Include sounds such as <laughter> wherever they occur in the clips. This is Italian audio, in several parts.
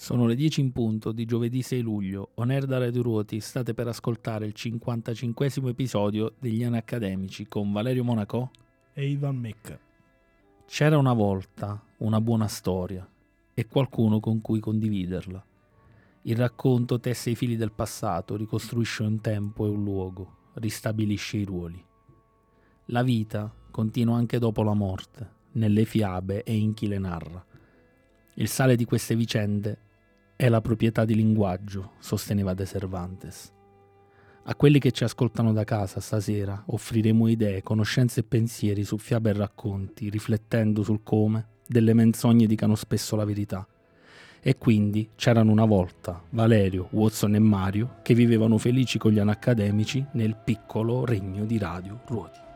Sono le 10 in punto di giovedì 6 luglio. On air da Radio Ruoti state per ascoltare il 55 episodio degli Anni Accademici con Valerio Monaco e Ivan Mecca. C'era una volta una buona storia e qualcuno con cui condividerla. Il racconto tesse i fili del passato, ricostruisce un tempo e un luogo, ristabilisce i ruoli. La vita continua anche dopo la morte, nelle fiabe e in chi le narra. Il sale di queste vicende è la proprietà di linguaggio, sosteneva De Cervantes. A quelli che ci ascoltano da casa stasera offriremo idee, conoscenze e pensieri su fiabe e racconti, riflettendo sul come delle menzogne dicano spesso la verità. E quindi c'erano una volta Valerio, Watson e Mario che vivevano felici con gli anacademici nel piccolo regno di Radio Ruoti.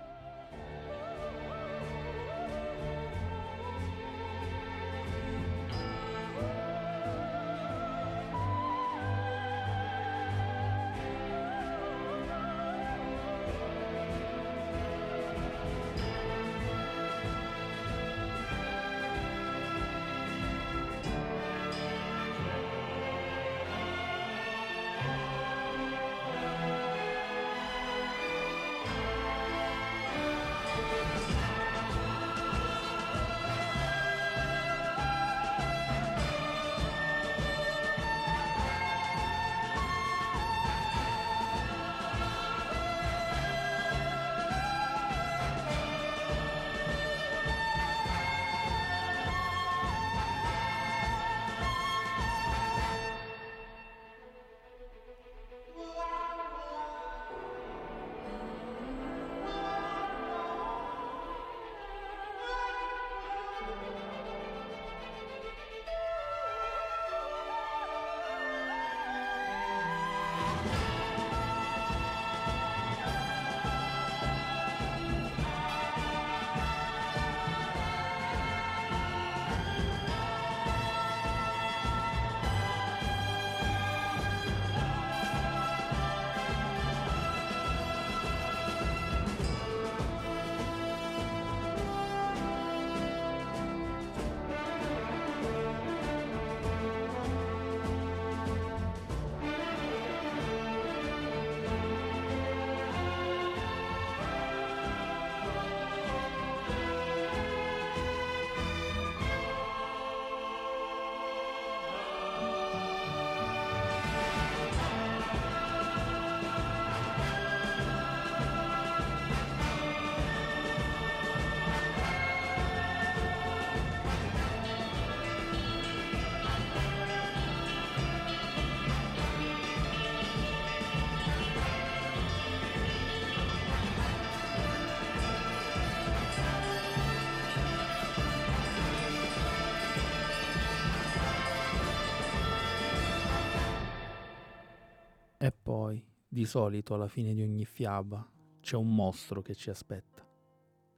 Solito, alla fine di ogni fiaba, c'è un mostro che ci aspetta.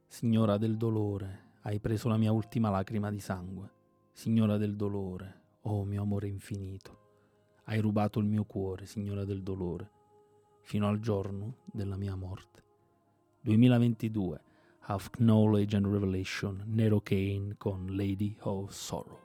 Signora del dolore, hai preso la mia ultima lacrima di sangue. Signora del dolore, oh mio amore infinito, hai rubato il mio cuore, signora del dolore, fino al giorno della mia morte. 2022, Half Knowledge and Revelation, Nero Kane con Lady of Sorrow.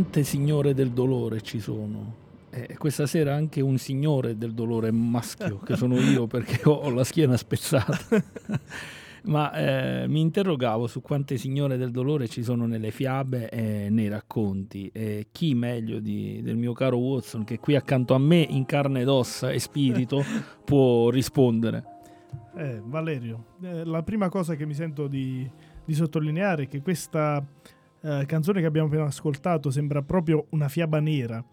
Quante signore del dolore ci sono? Eh, questa sera anche un signore del dolore maschio, che sono io perché ho, ho la schiena spezzata. <laughs> Ma eh, mi interrogavo su quante signore del dolore ci sono nelle fiabe e nei racconti. E chi meglio di, del mio caro Watson, che qui accanto a me in carne ed ossa e spirito, <laughs> può rispondere? Eh, Valerio, eh, la prima cosa che mi sento di, di sottolineare è che questa eh, canzone che abbiamo appena ascoltato sembra proprio una fiaba nera,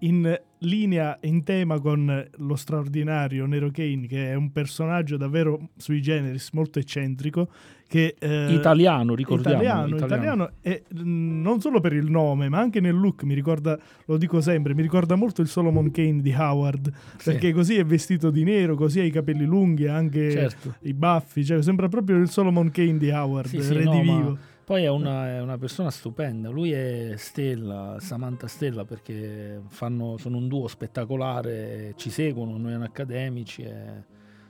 in linea, in tema con lo straordinario Nero Kane, che è un personaggio davvero sui generis, molto eccentrico. Che, eh, italiano, ricordiamo. Italiano, italiano. italiano e mh, non solo per il nome, ma anche nel look, mi ricorda, lo dico sempre, mi ricorda molto il Solomon Kane di Howard, sì. perché così è vestito di nero, così ha i capelli lunghi, anche certo. i baffi, cioè sembra proprio il Solomon Kane di Howard, sì, sì, redivivo. No, poi è una, è una, persona stupenda, lui è Stella, Samantha Stella perché fanno, sono un duo spettacolare, ci seguono, noi accademici,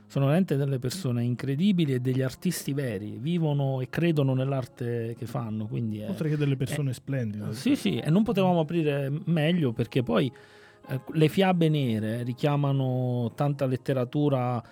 sono veramente delle persone incredibili e degli artisti veri, vivono e credono nell'arte che fanno. È, Oltre che delle persone è, splendide. Sì, sì, e non potevamo aprire meglio perché poi eh, le fiabe nere richiamano tanta letteratura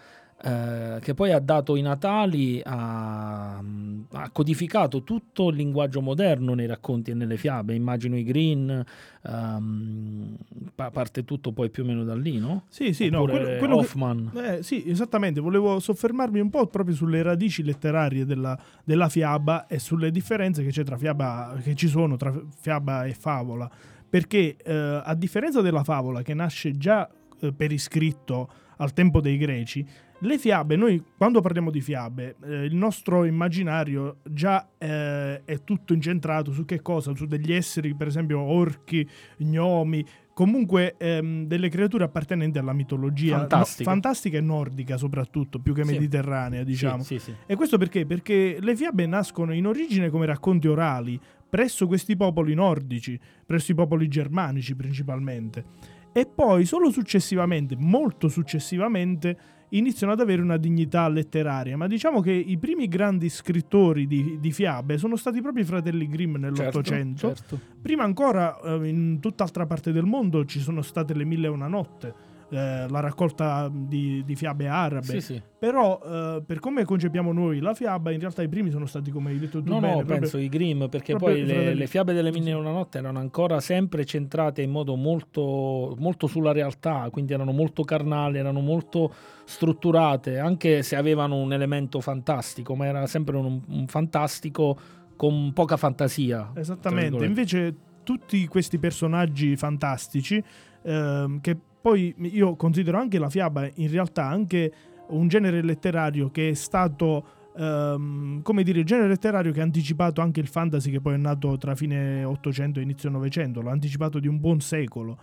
eh, che poi ha dato i natali, ha, ha, codificato tutto il linguaggio moderno nei racconti e nelle fiabe. Immagino i Green, um, parte tutto poi più o meno da lì, no? Sì, sì, no, quello, quello Hoffman. Che, eh, sì, esattamente. Volevo soffermarmi un po' proprio sulle radici letterarie della, della fiaba e sulle differenze che, tra fiaba, che ci sono tra fiaba e favola. Perché eh, a differenza della favola che nasce già eh, per iscritto al tempo dei greci, le fiabe, noi quando parliamo di fiabe, eh, il nostro immaginario già eh, è tutto incentrato su che cosa? Su degli esseri, per esempio orchi, gnomi, comunque ehm, delle creature appartenenti alla mitologia fantastica, no, fantastica e nordica soprattutto, più che sì. mediterranea, diciamo. Sì, sì, e questo perché? Perché le fiabe nascono in origine come racconti orali presso questi popoli nordici, presso i popoli germanici principalmente. E poi solo successivamente, molto successivamente, iniziano ad avere una dignità letteraria. Ma diciamo che i primi grandi scrittori di, di fiabe sono stati proprio i fratelli Grimm nell'Ottocento. Certo, certo. Prima ancora, eh, in tutt'altra parte del mondo, ci sono state le Mille e una notte eh, la raccolta di, di fiabe arabe. Sì, sì. Però eh, per come concepiamo noi la fiaba, in realtà i primi sono stati come hai detto tu. No, bene, no, proprio, penso i Grimm, perché poi le, le, fiabe delle mille e una notte erano ancora sempre centrate in modo molto, molto sulla realtà, quindi erano molto carnali, erano molto strutturate, anche se avevano un elemento fantastico, ma era sempre un, un fantastico con poca fantasia. Esattamente, invece tutti questi personaggi fantastici ehm, che poi io considero anche la fiaba in realtà anche un genere letterario che è stato Um, come dire, il genere letterario che ha anticipato anche il fantasy che poi è nato tra fine 800 e inizio 900, l'ha anticipato di un buon secolo.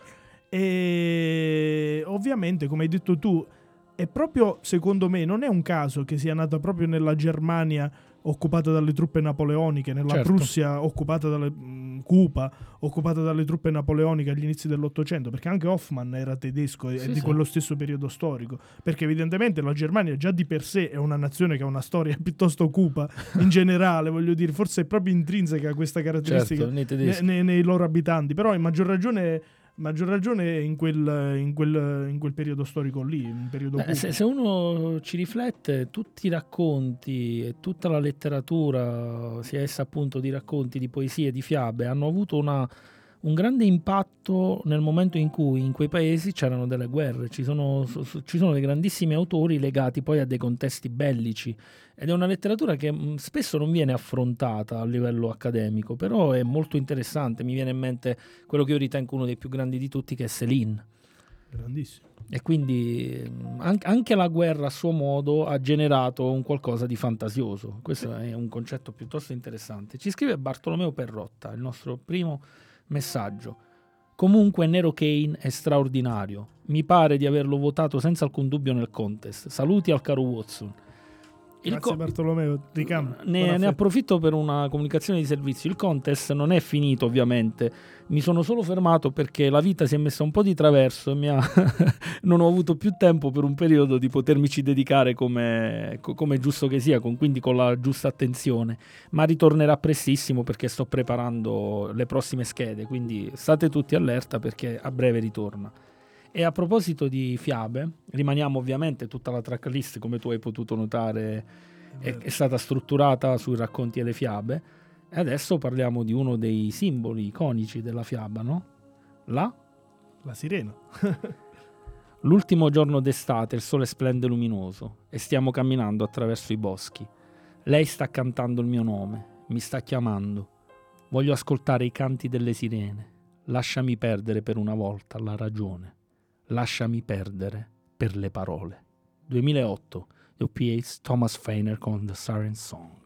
E ovviamente, come hai detto tu, è proprio secondo me non è un caso che sia nata proprio nella Germania occupata dalle truppe napoleoniche, nella certo. Prussia occupata dalle mh, Cupa, occupata dalle truppe napoleoniche agli inizi dell'Ottocento, perché anche Hoffmann era tedesco e sì, di sì. quello stesso periodo storico, perché evidentemente la Germania già di per sé è una nazione che ha una storia <laughs> piuttosto cupa in <laughs> generale, voglio dire, forse è proprio intrinseca questa caratteristica certo, nei, nei, nei, loro abitanti, però in maggior ragione maggior ragione in quel, in quel, in quel periodo storico lì. Periodo Beh, se, se, uno ci riflette, tutti i racconti e tutta la letteratura, sia essa appunto di racconti, di poesie, di fiabe, hanno avuto una un grande impatto nel momento in cui in quei paesi c'erano delle guerre, ci sono, ci sono dei grandissimi autori legati poi a dei contesti bellici ed è una letteratura che mm, spesso non viene affrontata a livello accademico, però è molto interessante, mi viene in mente quello che io ritengo uno dei più grandi di tutti che è Céline. Grandissimo. E quindi mm, anche la guerra a suo modo ha generato un qualcosa di fantasioso. Questo è un concetto piuttosto interessante. Ci scrive Bartolomeo Perrotta, il nostro primo Messaggio. Comunque Nero Kane è straordinario. Mi pare di averlo votato senza alcun dubbio nel contest. Saluti al caro Watson. Il Grazie co- Bartolomeo, ne, ne approfitto per una comunicazione di servizio. Il contest non è finito ovviamente, mi sono solo fermato perché la vita si è messa un po' di traverso e ha <laughs> non ho avuto più tempo per un periodo di potermici dedicare come, come giusto che sia, con, quindi con la giusta attenzione. Ma ritornerà prestissimo perché sto preparando le prossime schede, quindi state tutti allerta perché a breve ritorna. E a proposito di fiabe, rimaniamo ovviamente tutta la tracklist, come tu hai potuto notare, è, è stata strutturata sui racconti e le fiabe. E adesso parliamo di uno dei simboli iconici della fiaba, no? La? La sirena. <laughs> L'ultimo giorno d'estate il sole splende luminoso e stiamo camminando attraverso i boschi. Lei sta cantando il mio nome, mi sta chiamando. Voglio ascoltare i canti delle sirene. Lasciami perdere per una volta la ragione. Lasciami perdere per le parole. 2008, The OPA's Thomas Feiner con The Siren Song.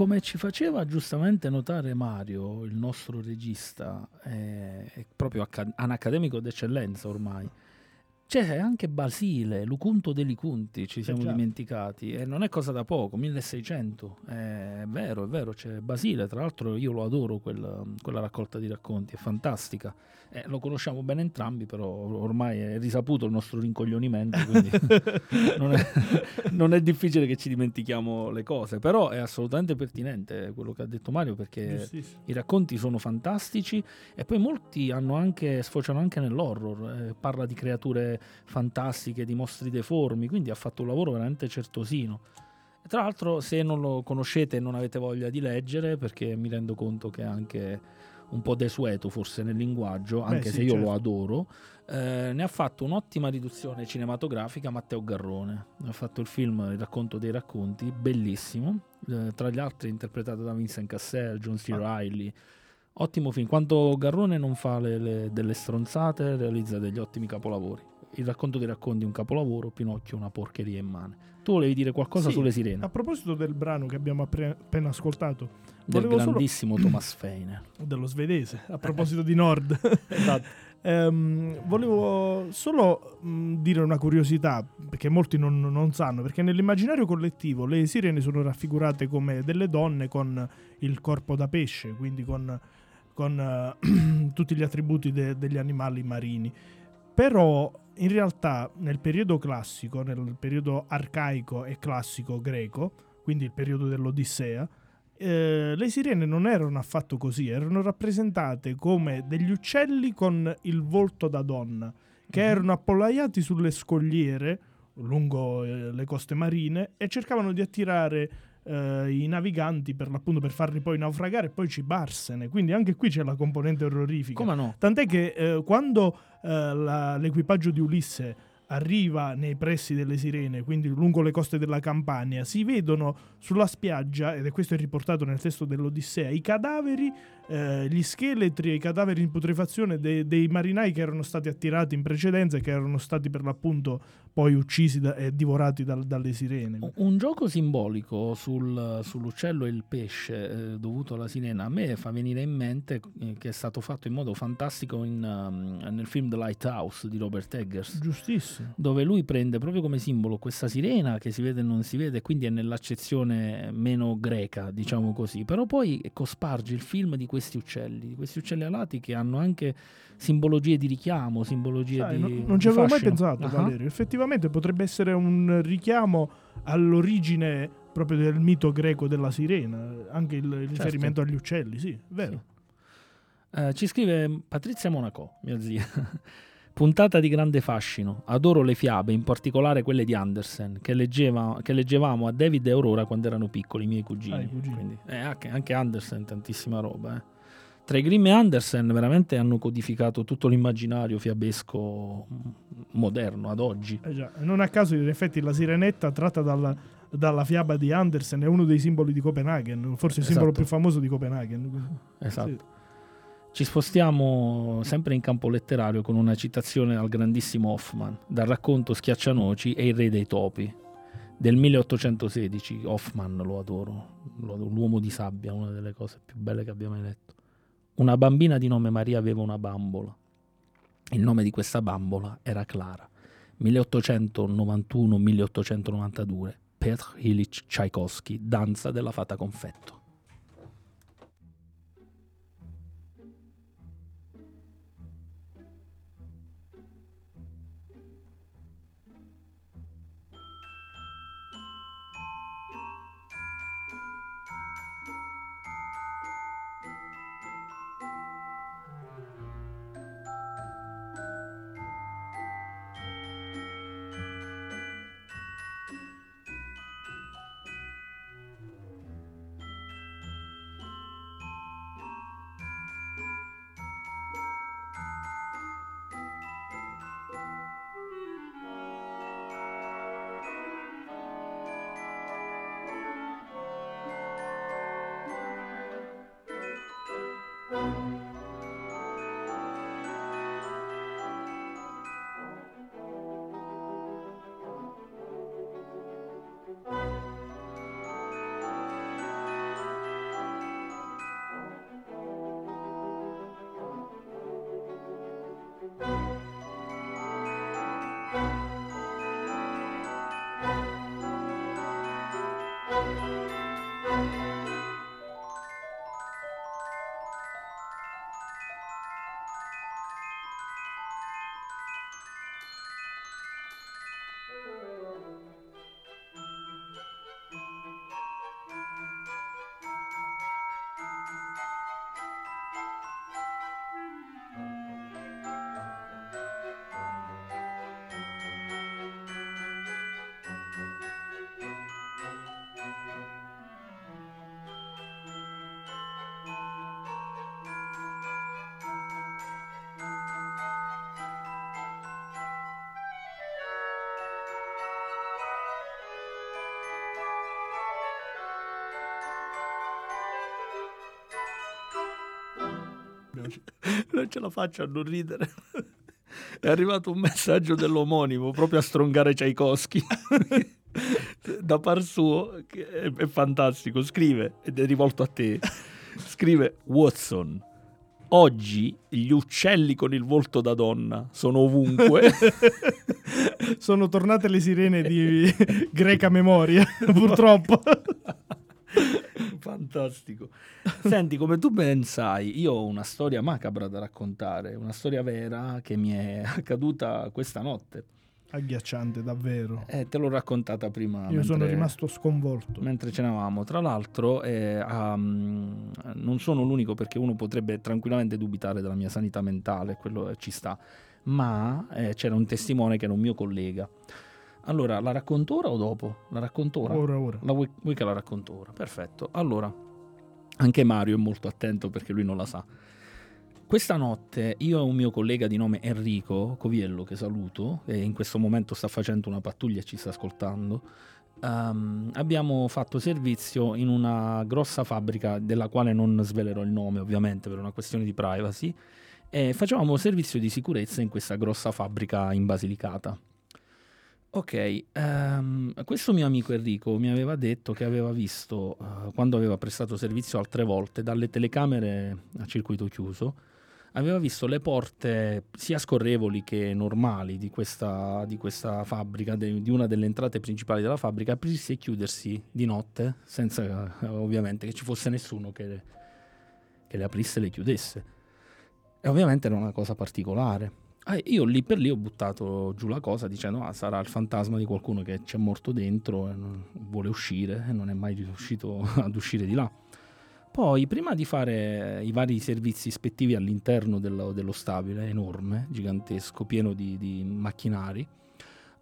Come ci faceva giustamente notare Mario, il nostro regista, è, è proprio un accademico d'eccellenza ormai. C'è anche Basile, Lucunto dei Licunti, ci siamo certo. dimenticati, e non è cosa da poco, 1600, è vero, è vero, c'è Basile, tra l'altro io lo adoro quella, quella raccolta di racconti, è fantastica. Eh, lo conosciamo bene entrambi, però ormai è risaputo il nostro rincoglionimento, quindi <laughs> non, è, non, è, difficile che ci dimentichiamo le cose, però è assolutamente pertinente quello che ha detto Mario perché i racconti sono fantastici e poi molti anche, sfociano anche nell'horror, eh, parla di creature fantastiche, di mostri deformi, quindi ha fatto un lavoro veramente certosino. Tra l'altro, se non lo conoscete e non avete voglia di leggere, perché mi rendo conto che anche un po' desueto forse nel linguaggio, anche Beh, se io certo. lo adoro, eh, ne ha fatto un'ottima riduzione cinematografica Matteo Garrone. Ha fatto il film Il racconto dei racconti, bellissimo, eh, tra gli altri interpretato da Vincent Cassel, John C. Ah. Riley. Ottimo film. Quanto Garrone non fa le, le, delle stronzate, realizza degli ottimi capolavori. Il racconto dei racconti è un capolavoro, Pinocchio una porcheria immane. Tu volevi dire qualcosa sì, sulle sirene? A proposito del brano che abbiamo appena ascoltato, del grandissimo solo... <clears throat> Thomas Feine, dello svedese, a proposito di Nord. <laughs> esatto. ehm, volevo solo dire una curiosità, perché molti non, non, sanno, perché nell'immaginario collettivo le sirene sono raffigurate come delle donne con il corpo da pesce, quindi con, con uh, <clears throat> tutti gli attributi de- degli animali marini. Però in realtà nel periodo classico, nel periodo arcaico e classico greco, quindi il periodo dell'Odissea, eh, le sirene non erano affatto così, erano rappresentate come degli uccelli con il volto da donna, che mm-hmm. erano appollaiati sulle scogliere lungo eh, le coste marine e cercavano di attirare eh, i naviganti per l'appunto per farli poi naufragare e poi cibarsene. Quindi anche qui c'è la componente orrorifica. Come no? Tant'è che eh, quando eh, la, l'equipaggio di Ulisse arriva nei pressi delle sirene, quindi lungo le coste della Campania, si vedono sulla spiaggia, ed è questo è riportato nel testo dell'Odissea, i cadaveri, eh, gli scheletri e i cadaveri in putrefazione de- dei marinai che erano stati attirati in precedenza e che erano stati per l'appunto poi uccisi da- e divorati dal- dalle sirene. Un gioco simbolico sul, sull'uccello e il pesce eh, dovuto alla sirena a me fa venire in mente eh, che è stato fatto in modo fantastico in, um, nel film The Lighthouse di Robert Eggers. Giustissimo. Dove lui prende proprio come simbolo questa sirena che si vede e non si vede, quindi è nell'accezione meno greca, diciamo così. Però poi cosparge il film di questi uccelli, di questi uccelli alati che hanno anche simbologie di richiamo, simbologie Sai, di. Non, non ci avevo mai pensato, uh-huh. Valerio. Effettivamente potrebbe essere un richiamo all'origine proprio del mito greco della sirena, anche il, il certo. riferimento agli uccelli, sì, vero. Sì. Uh, ci scrive Patrizia Monaco, mia zia. Puntata di grande fascino. Adoro le fiabe, in particolare quelle di Andersen, che, leggeva, che leggevamo a David e Aurora quando erano piccoli, i miei cugini. Ah, cugini. Eh, anche, anche Andersen, tantissima roba. Eh. tra i Grimm e Andersen veramente hanno codificato tutto l'immaginario fiabesco moderno ad oggi. Eh già, non a caso in effetti la sirenetta tratta dalla, dalla fiaba di Andersen è uno dei simboli di Copenaghen, forse il esatto. simbolo più famoso di Copenaghen. Esatto. Sì. Ci spostiamo sempre in campo letterario con una citazione al grandissimo Hoffman, dal racconto Schiaccianoci e il re dei topi, del 1816. Hoffman lo adoro, l'uomo di sabbia, una delle cose più belle che abbia mai letto. Una bambina di nome Maria aveva una bambola. Il nome di questa bambola era Clara. 1891-1892. Petr Ilyich Tchaikovsky, Danza della fata confetto. <laughs> non ce la faccio a non ridere. È arrivato un messaggio dell'omonimo proprio a strongare Tchaikovsky <laughs> da par suo, che è, è fantastico. Scrive, ed è rivolto a te, scrive Watson. Oggi gli uccelli con il volto da donna sono ovunque. <laughs> sono tornate le sirene di greca memoria, purtroppo. Fantastico. Senti, come tu ben sai, io ho una storia macabra da raccontare, una storia vera che mi è <laughs> accaduta questa notte. Agghiacciante, davvero. Eh, te l'ho raccontata prima. Io mentre, sono rimasto sconvolto. Mentre cenavamo. Tra l'altro, eh, um, non sono l'unico perché uno potrebbe tranquillamente dubitare della mia sanità mentale, quello ci sta, ma eh, c'era un testimone che era un mio collega. Allora, la racconto ora o dopo? La racconto ora? Ora, ora. La vuoi, vuoi che la racconto ora? Perfetto. Allora, anche Mario è molto attento perché lui non la sa. Questa notte io e un mio collega di nome Enrico Coviello, che saluto, e in questo momento sta facendo una pattuglia e ci sta ascoltando, um, abbiamo fatto servizio in una grossa fabbrica della quale non svelerò il nome ovviamente per una questione di privacy, e facevamo servizio di sicurezza in questa grossa fabbrica in Basilicata. Ok, um, questo mio amico Enrico mi aveva detto che aveva visto, uh, quando aveva prestato servizio altre volte, dalle telecamere a circuito chiuso, aveva visto le porte sia scorrevoli che normali di questa, di questa fabbrica, de, di una delle entrate principali della fabbrica, aprirsi e chiudersi di notte, senza uh, ovviamente che ci fosse nessuno che, che le aprisse e le chiudesse. E ovviamente era una cosa particolare. Ah, io lì per lì ho buttato giù la cosa dicendo ah, sarà il fantasma di qualcuno che ci è morto dentro e vuole uscire e non è mai riuscito <laughs> ad uscire di là. Poi, prima di fare i vari servizi ispettivi all'interno dello, dello stabile, enorme, gigantesco, pieno di, di macchinari,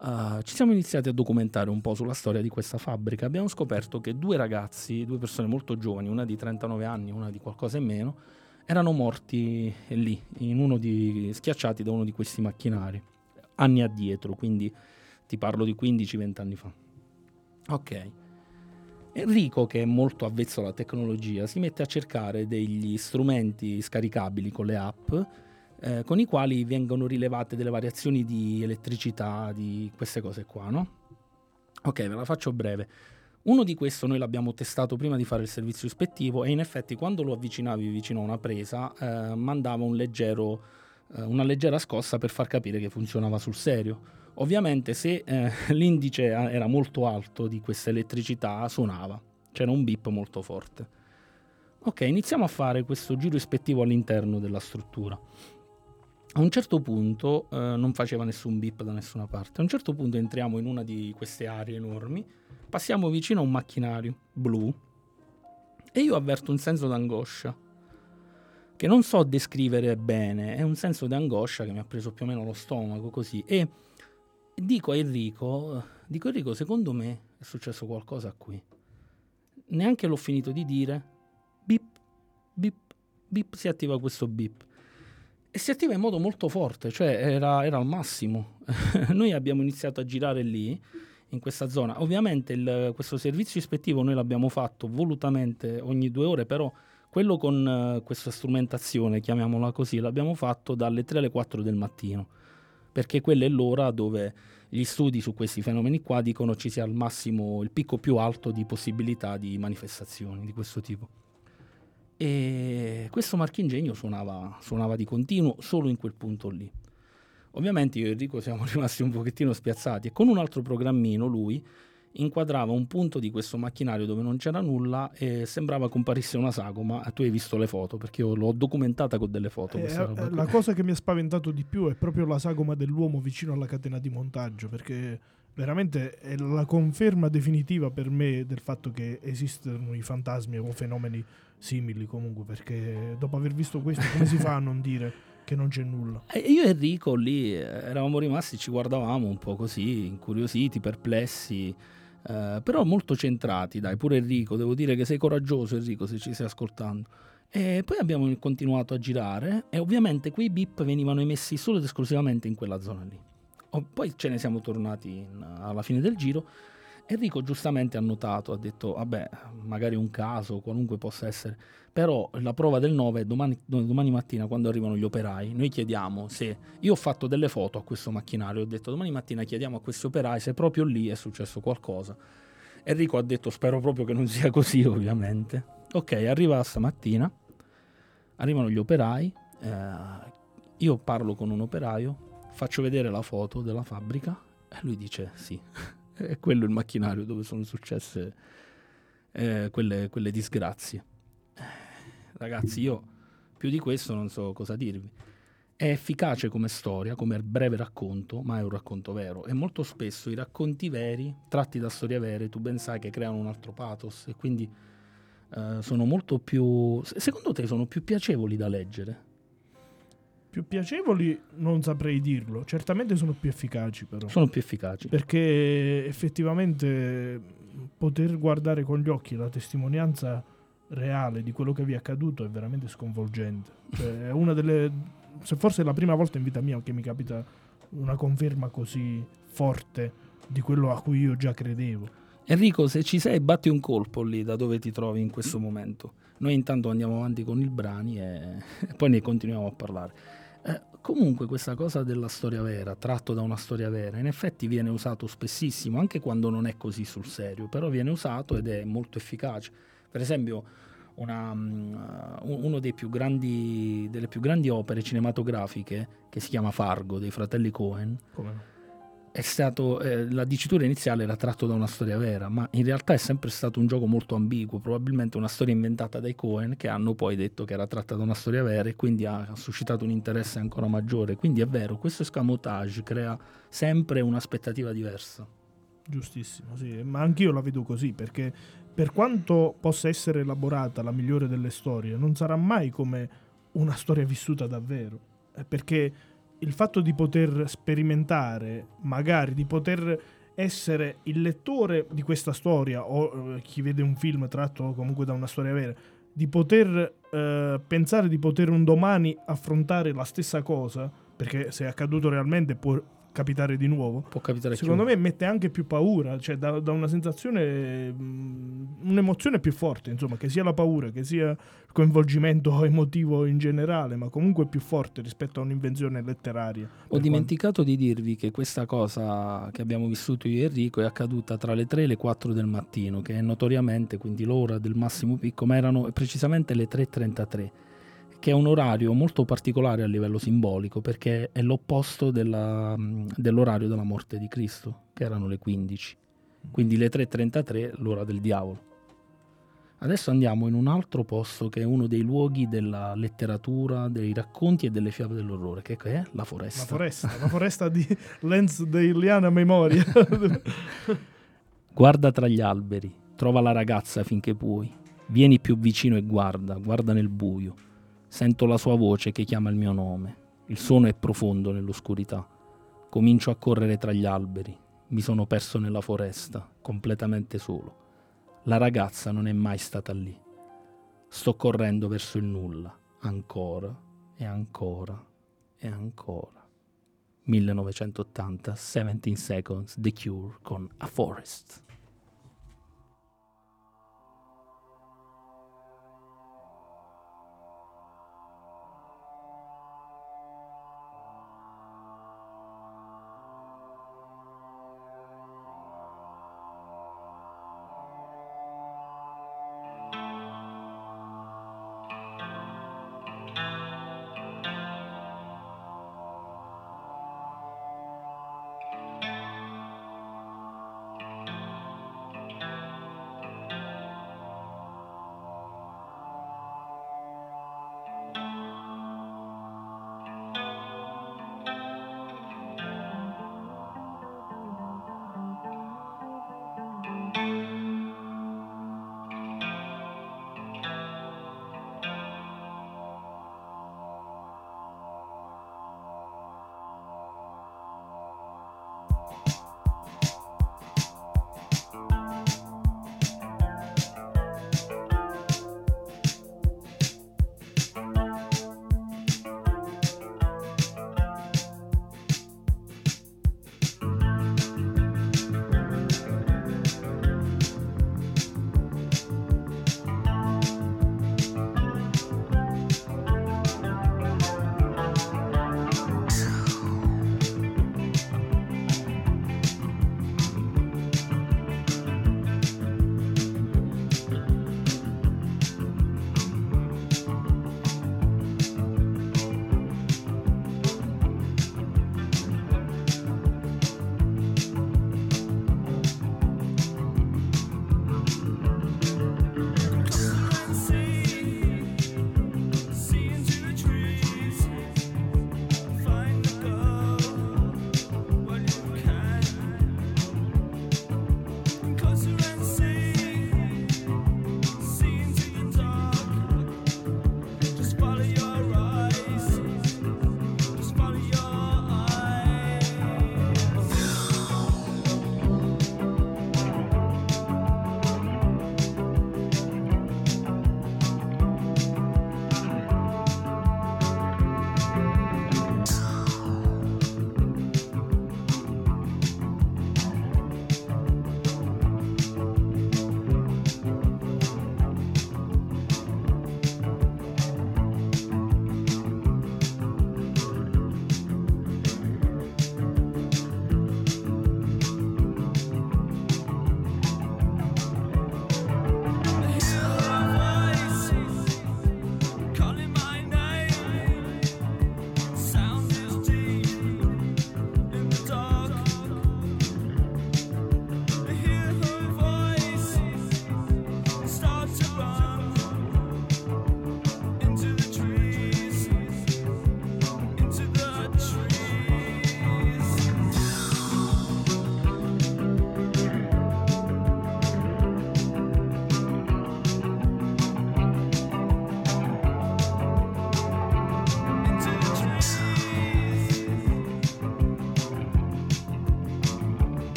uh, ci siamo iniziati a documentare un po' sulla storia di questa fabbrica. Abbiamo scoperto che due ragazzi, due persone molto giovani, una di 39 anni, una di qualcosa in meno, erano morti lì, di, schiacciati da uno di questi macchinari, anni addietro, quindi ti parlo di 15-20 anni fa. Ok. Enrico, che è molto avvezzo alla tecnologia, si mette a cercare degli strumenti scaricabili con le app eh, con i quali vengono rilevate delle variazioni di elettricità, di queste cose qua, no? Ok, ve la faccio breve. Uno di questi noi l'abbiamo testato prima di fare il servizio ispettivo e in effetti quando lo avvicinavi vicino a una presa eh, mandava un leggero, eh, una leggera scossa per far capire che funzionava sul serio. Ovviamente se eh, <laughs> l'indice era molto alto di questa elettricità suonava, c'era un bip molto forte. Ok, iniziamo a fare questo giro ispettivo all'interno della struttura. A un certo punto eh, non faceva nessun bip da nessuna parte. A un certo punto entriamo in una di queste aree enormi, passiamo vicino a un macchinario blu e io avverto un senso d'angoscia che non so descrivere bene, è un senso di angoscia che mi ha preso più o meno lo stomaco così e dico a Enrico, dico Enrico, secondo me è successo qualcosa qui. Neanche l'ho finito di dire, bip, bip, bip, si attiva questo bip e si attiva in modo molto forte, cioè era, era al massimo. <laughs> noi abbiamo iniziato a girare lì, in questa zona. Ovviamente il, questo servizio ispettivo noi l'abbiamo fatto volutamente ogni due ore, però quello con uh, questa strumentazione, chiamiamola così, l'abbiamo fatto dalle 3 alle 4 del mattino, perché quella è l'ora dove gli studi su questi fenomeni qua dicono ci sia al massimo il picco più alto di possibilità di manifestazioni di questo tipo. E questo marchingegno suonava, suonava di continuo solo in quel punto lì. Ovviamente io e Enrico siamo <laughs> rimasti un pochettino spiazzati e con un altro programmino lui inquadrava un punto di questo macchinario dove non c'era nulla e sembrava comparisse una sagoma. Tu hai visto le foto perché io l'ho documentata con delle foto. Eh, eh la cosa che mi ha spaventato di più è proprio la sagoma dell'uomo vicino alla catena di montaggio perché veramente è la conferma definitiva per me del fatto che esistono i fantasmi o fenomeni simili comunque perché dopo aver visto questo come si fa a non dire che non c'è nulla. E io e Enrico lì eh, eravamo rimasti ci guardavamo un po' così incuriositi perplessi eh, però molto centrati dai pure Enrico devo dire che sei coraggioso Enrico se ci stai ascoltando. E poi abbiamo continuato a girare e ovviamente quei bip venivano emessi solo ed esclusivamente in quella zona lì. Poi ce ne siamo tornati in, alla fine del giro Enrico giustamente ha notato, ha detto, vabbè, magari un caso, qualunque possa essere, però la prova del 9 è domani, domani, mattina quando arrivano gli operai, noi chiediamo se, io ho fatto delle foto a questo macchinario, ho detto domani mattina chiediamo a questi operai se proprio lì è successo qualcosa. Enrico ha detto spero proprio che non sia così <laughs> ovviamente. Ok, arriva stamattina, arrivano gli operai, eh, io parlo con un operaio, faccio vedere la foto della fabbrica e lui dice sì. È quello il macchinario dove sono successe eh, quelle, quelle, disgrazie. Eh, ragazzi, io più di questo non so cosa dirvi. È efficace come storia, come breve racconto, ma è un racconto vero. E molto spesso i racconti veri, tratti da storie vere, tu ben sai che creano un altro pathos e quindi eh, sono molto più... Secondo te sono più piacevoli da leggere? Più piacevoli non saprei dirlo, certamente sono più efficaci però. Sono più efficaci. Perché effettivamente poter guardare con gli occhi la testimonianza reale di quello che vi è accaduto è veramente sconvolgente. Cioè, è una delle... Se forse è la prima volta in vita mia che mi capita una conferma così forte di quello a cui io già credevo. Enrico, se ci sei, batti un colpo lì da dove ti trovi in questo momento. Noi intanto andiamo avanti con i brani e <laughs> poi ne continuiamo a parlare. Comunque questa cosa della storia vera, tratto da una storia vera, in effetti viene usato spessissimo, anche quando non è così sul serio, però viene usato ed è molto efficace. Per esempio, una, um, uno dei più grandi, delle più grandi opere cinematografiche che si chiama Fargo dei fratelli Cohen. Come? È stato, eh, la dicitura iniziale era tratto da una storia vera, ma in realtà è sempre stato un gioco molto ambiguo, probabilmente una storia inventata dai Cohen che hanno poi detto che era tratta da una storia vera e quindi ha, suscitato un interesse ancora maggiore. Quindi è vero, questo escamotage crea sempre un'aspettativa diversa. Giustissimo, sì, ma anch'io la vedo così perché per quanto possa essere elaborata la migliore delle storie, non sarà mai come una storia vissuta davvero, eh, perché il fatto di poter sperimentare, magari di poter essere il lettore di questa storia o eh, chi vede un film tratto comunque da una storia vera, di poter eh, pensare di poter un domani affrontare la stessa cosa, perché se è accaduto realmente può capitare di nuovo. Può capitare Secondo me mette anche più paura, cioè da, da una sensazione, mh, un'emozione più forte, insomma, che sia la paura, che sia il coinvolgimento <laughs> emotivo in generale, ma comunque più forte rispetto a un'invenzione letteraria. Ho dimenticato quanto... di dirvi che questa cosa che abbiamo vissuto io e Enrico è accaduta tra le 3 e le 4 del mattino, che è notoriamente quindi l'ora del massimo picco, ma erano precisamente le 3.33 che è un orario molto particolare a livello simbolico perché è l'opposto della, dell'orario della morte di Cristo, che erano le 15. Quindi le 3.33 l'ora del diavolo. Adesso andiamo in un altro posto che è uno dei luoghi della letteratura, dei racconti e delle fiabe dell'orrore, che è la foresta. La foresta, la foresta di <laughs> Lenz de Iliana Memoria. <laughs> guarda tra gli alberi, trova la ragazza finché puoi. Vieni più vicino e guarda, guarda nel buio. Sento la sua voce che chiama il mio nome. Il suono è profondo nell'oscurità. Comincio a correre tra gli alberi. Mi sono perso nella foresta, completamente solo. La ragazza non è mai stata lì. Sto correndo verso il nulla, ancora e ancora e ancora. 1980, 17 Seconds, The Cure con A Forest.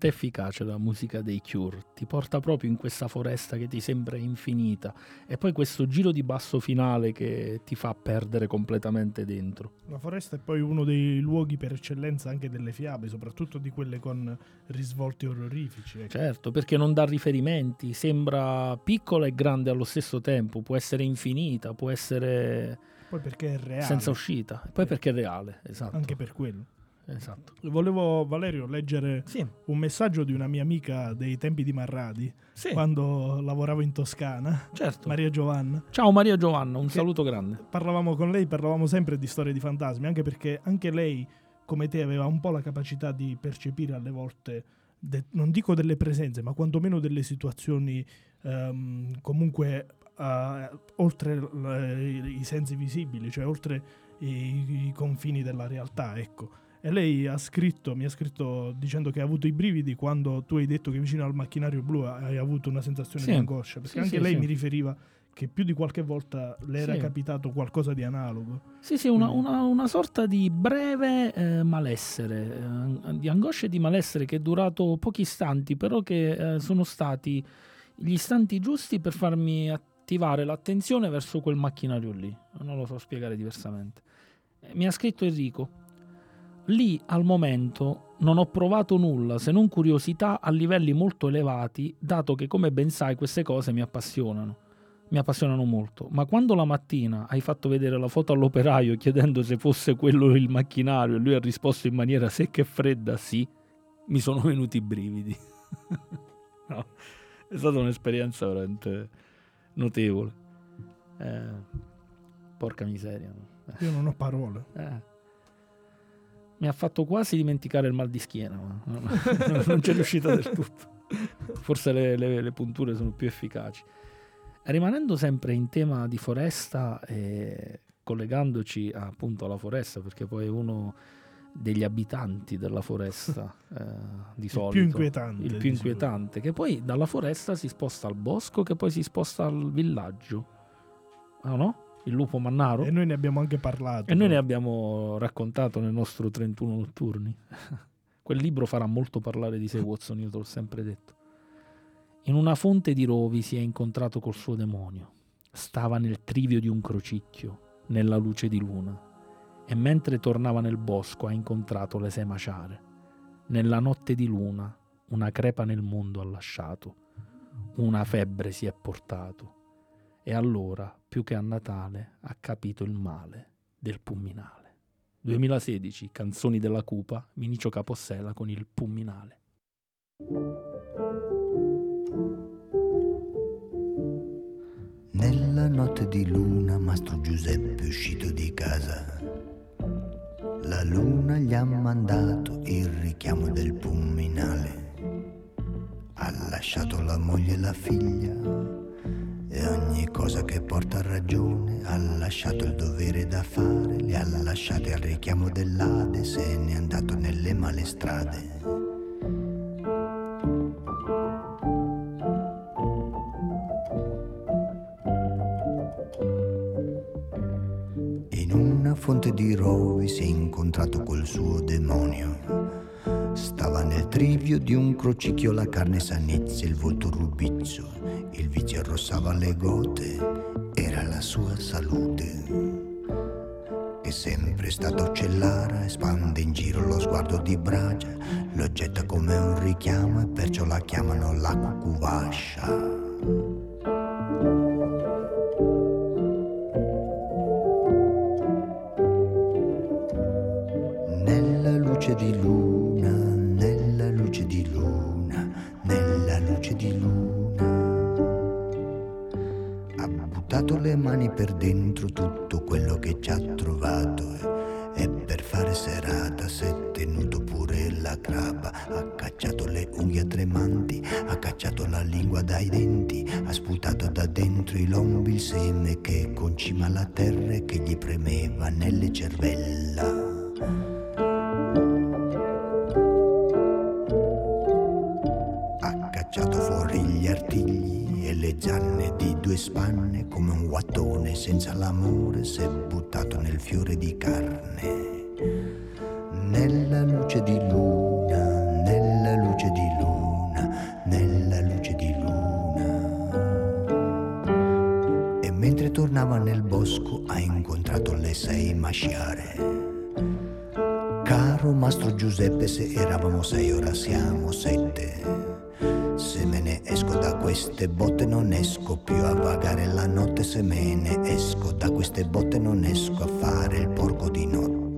Quanto è efficace la musica dei Cure, ti porta proprio in questa foresta che ti sembra infinita e poi questo giro di basso finale che ti fa perdere completamente dentro. La foresta è poi uno dei luoghi per eccellenza anche delle fiabe, soprattutto di quelle con risvolti orrorifici. Ecco. Certo, perché non dà riferimenti, sembra piccola e grande allo stesso tempo, può essere infinita, può essere... Poi perché è reale. Senza uscita, poi perché è reale, esatto. Anche per quello esatto. Volevo, Valerio, leggere sì. un messaggio di una mia amica dei tempi di Marradi, sì. quando lavoravo in Toscana, certo. Maria Giovanna. Ciao Maria Giovanna, un saluto grande. Parlavamo con lei, parlavamo sempre di storie di fantasmi, anche perché anche lei, come te, aveva un po' la capacità di percepire alle volte, de- non dico delle presenze, ma quantomeno delle situazioni um, comunque uh, oltre l- i sensi visibili, cioè oltre i, i confini della realtà, ecco. E lei ha scritto, mi ha scritto dicendo che ha avuto i brividi quando tu hai detto che vicino al macchinario blu hai avuto una sensazione sì. di angoscia. Perché sì, anche sì, lei mi riferiva che più di qualche volta le era capitato qualcosa di analogo. Sì, sì, una, una, una sorta di breve eh, malessere, eh, di angoscia e di malessere che è durato pochi istanti, però che eh, sono stati gli istanti giusti per farmi attivare l'attenzione verso quel macchinario lì. Non lo so spiegare diversamente. Eh, mi ha scritto Enrico Lì al momento non ho provato nulla se non curiosità a livelli molto elevati, dato che come ben sai queste cose mi appassionano. Mi appassionano molto, ma quando la mattina hai fatto vedere la foto all'operaio chiedendo se fosse quello il macchinario e lui ha risposto in maniera secca e fredda sì, mi sono venuti i brividi. <laughs> no, è stata un'esperienza veramente notevole. Eh, porca miseria. Io non ho parole. Eh mi ha fatto quasi dimenticare il mal di schiena, ma <laughs> non c'è riuscita del tutto. Forse le, le, le, punture sono più efficaci. Rimanendo sempre in tema di foresta e collegandoci appunto alla foresta, perché poi è uno degli abitanti della foresta <laughs> eh, di solito. Il più inquietante. Il più inquietante, che poi dalla foresta si sposta al bosco, che poi si sposta al villaggio. Ah no? Il lupo mannaro. E noi ne abbiamo anche parlato. E noi ne abbiamo raccontato nel nostro 31 notturni. <laughs> Quel libro farà molto parlare di sé, Watson, io te l'ho sempre detto. In una fonte di rovi si è incontrato col suo demonio. Stava nel trivio di un crocicchio, nella luce di luna, e mentre tornava nel bosco ha incontrato le sei maciare. Nella notte di luna una crepa nel mondo ha lasciato, una febbre si è portato e allora, più che a Natale, ha capito il male del pumminale. 2016, Canzoni della Cupa, Vinicio Capossela con il pumminale. Nella notte di luna Mastro Giuseppe è uscito di casa. La luna gli ha mandato il richiamo del pumminale. Ha lasciato la moglie e la figlia e ogni cosa che porta a ragione ha lasciato il dovere da fare, le ha lasciate al richiamo dell'Ade, se n'è andato nelle male strade. In una fonte di rovi si è incontrato col suo demonio. Stava nel trivio di un crocicchio la carne sanezza, il volto rubizzo il vizio arrossava le gote, era la sua salute. È sempre stata uccellara, espande in giro lo sguardo di bragia, lo getta come un richiamo e perciò la chiamano la cucuvascia. Nella luce di luna, buttato le mani per dentro tutto quello che ci ha trovato e, e per fare serata si è tenuto pure la craba, ha cacciato le unghie tremanti, ha cacciato la lingua dai denti, ha sputato da dentro i lombi il seme che concima la terra e che gli premeva nelle cervella. Due spanne come un guattone senza l'amore s'è buttato nel fiore di carne. Nella luce di luna, nella luce di luna, nella luce di luna. E mentre tornava nel bosco ha incontrato le sei masciare. Caro Mastro Giuseppe, se eravamo sei, ora siamo sette. Se me ne esco da queste botte non esco più a vagare la notte, se me ne esco da queste botte non esco a fare il porco di notte.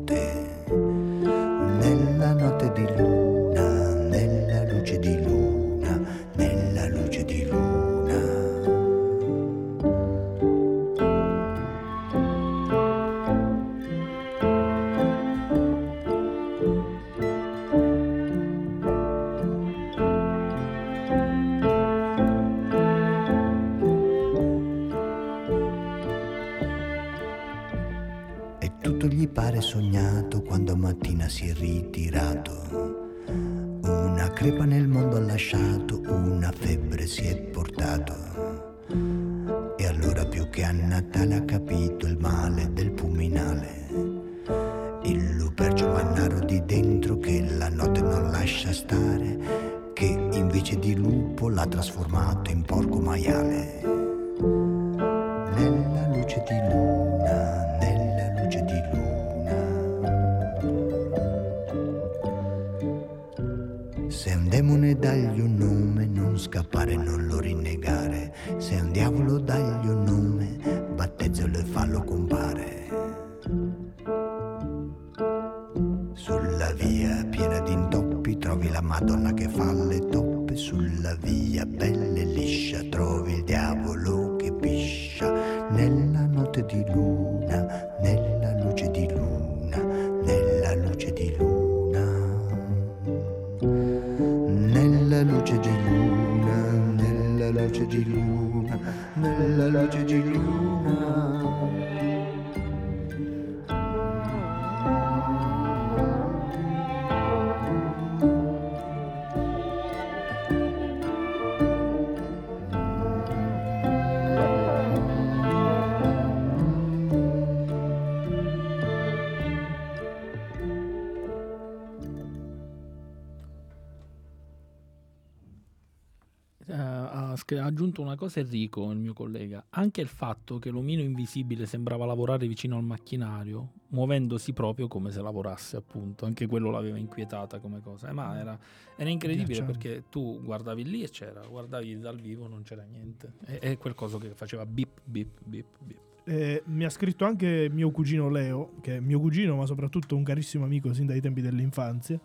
Ha, aggiunto una cosa Enrico, il mio collega, anche il fatto che l'omino invisibile sembrava lavorare vicino al macchinario, muovendosi proprio come se lavorasse appunto, anche quello l'aveva inquietata come cosa, Eh, ma era, era incredibile perché tu guardavi lì e c'era, guardavi dal vivo non c'era niente, è, è quel coso che faceva bip bip bip bip. Eh, mi ha scritto anche mio cugino Leo, che è mio cugino, ma soprattutto un carissimo amico sin dai tempi dell'infanzia,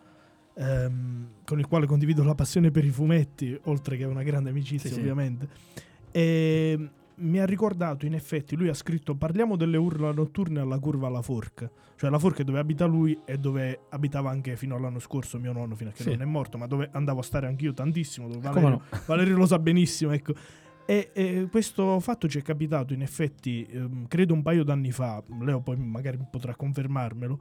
ehm, con il quale condivido la passione per i fumetti, oltre che una grande amicizia, Sì, sì. ovviamente. E mi ha ricordato, in effetti, lui ha scritto: Parliamo delle urla notturne alla curva alla forca. Cioè, la forca è dove abita lui e dove abitava anche fino all'anno scorso mio nonno, fino a che Sì. non è morto, ma dove andavo a stare anch'io tantissimo. Dove Come Valerio, no? <laughs> Valerio lo sa benissimo, ecco. E, e questo fatto ci è capitato in effetti, ehm, credo un paio d'anni fa, Leo poi magari potrà confermarmelo,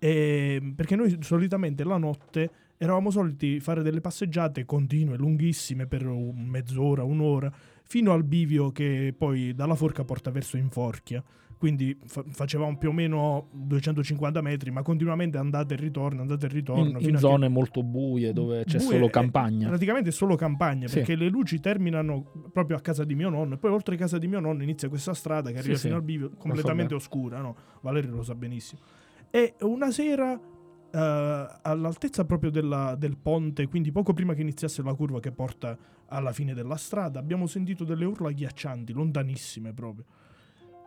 ehm, perché noi solitamente la notte eravamo soliti fare delle passeggiate continue, lunghissime, per mezz'ora, un'ora, fino al bivio che poi dalla forca porta verso Inforchia. Quindi fa- facevamo più o meno 250 metri, ma continuamente andate e ritorno, andate e ritorno. In, in zone molto buie dove c'è Buie, solo eh, campagna. Praticamente solo campagna, Sì. perché le luci terminano proprio a casa di mio nonno e poi oltre casa di mio nonno inizia questa strada che arriva Sì, fino sì. al bivio, so completamente bene. oscura, no? Valerio lo sa benissimo. E una sera eh, all'altezza proprio della- del ponte, quindi poco prima che iniziasse la curva che porta alla fine della strada, abbiamo sentito delle urla ghiaccianti, lontanissime proprio.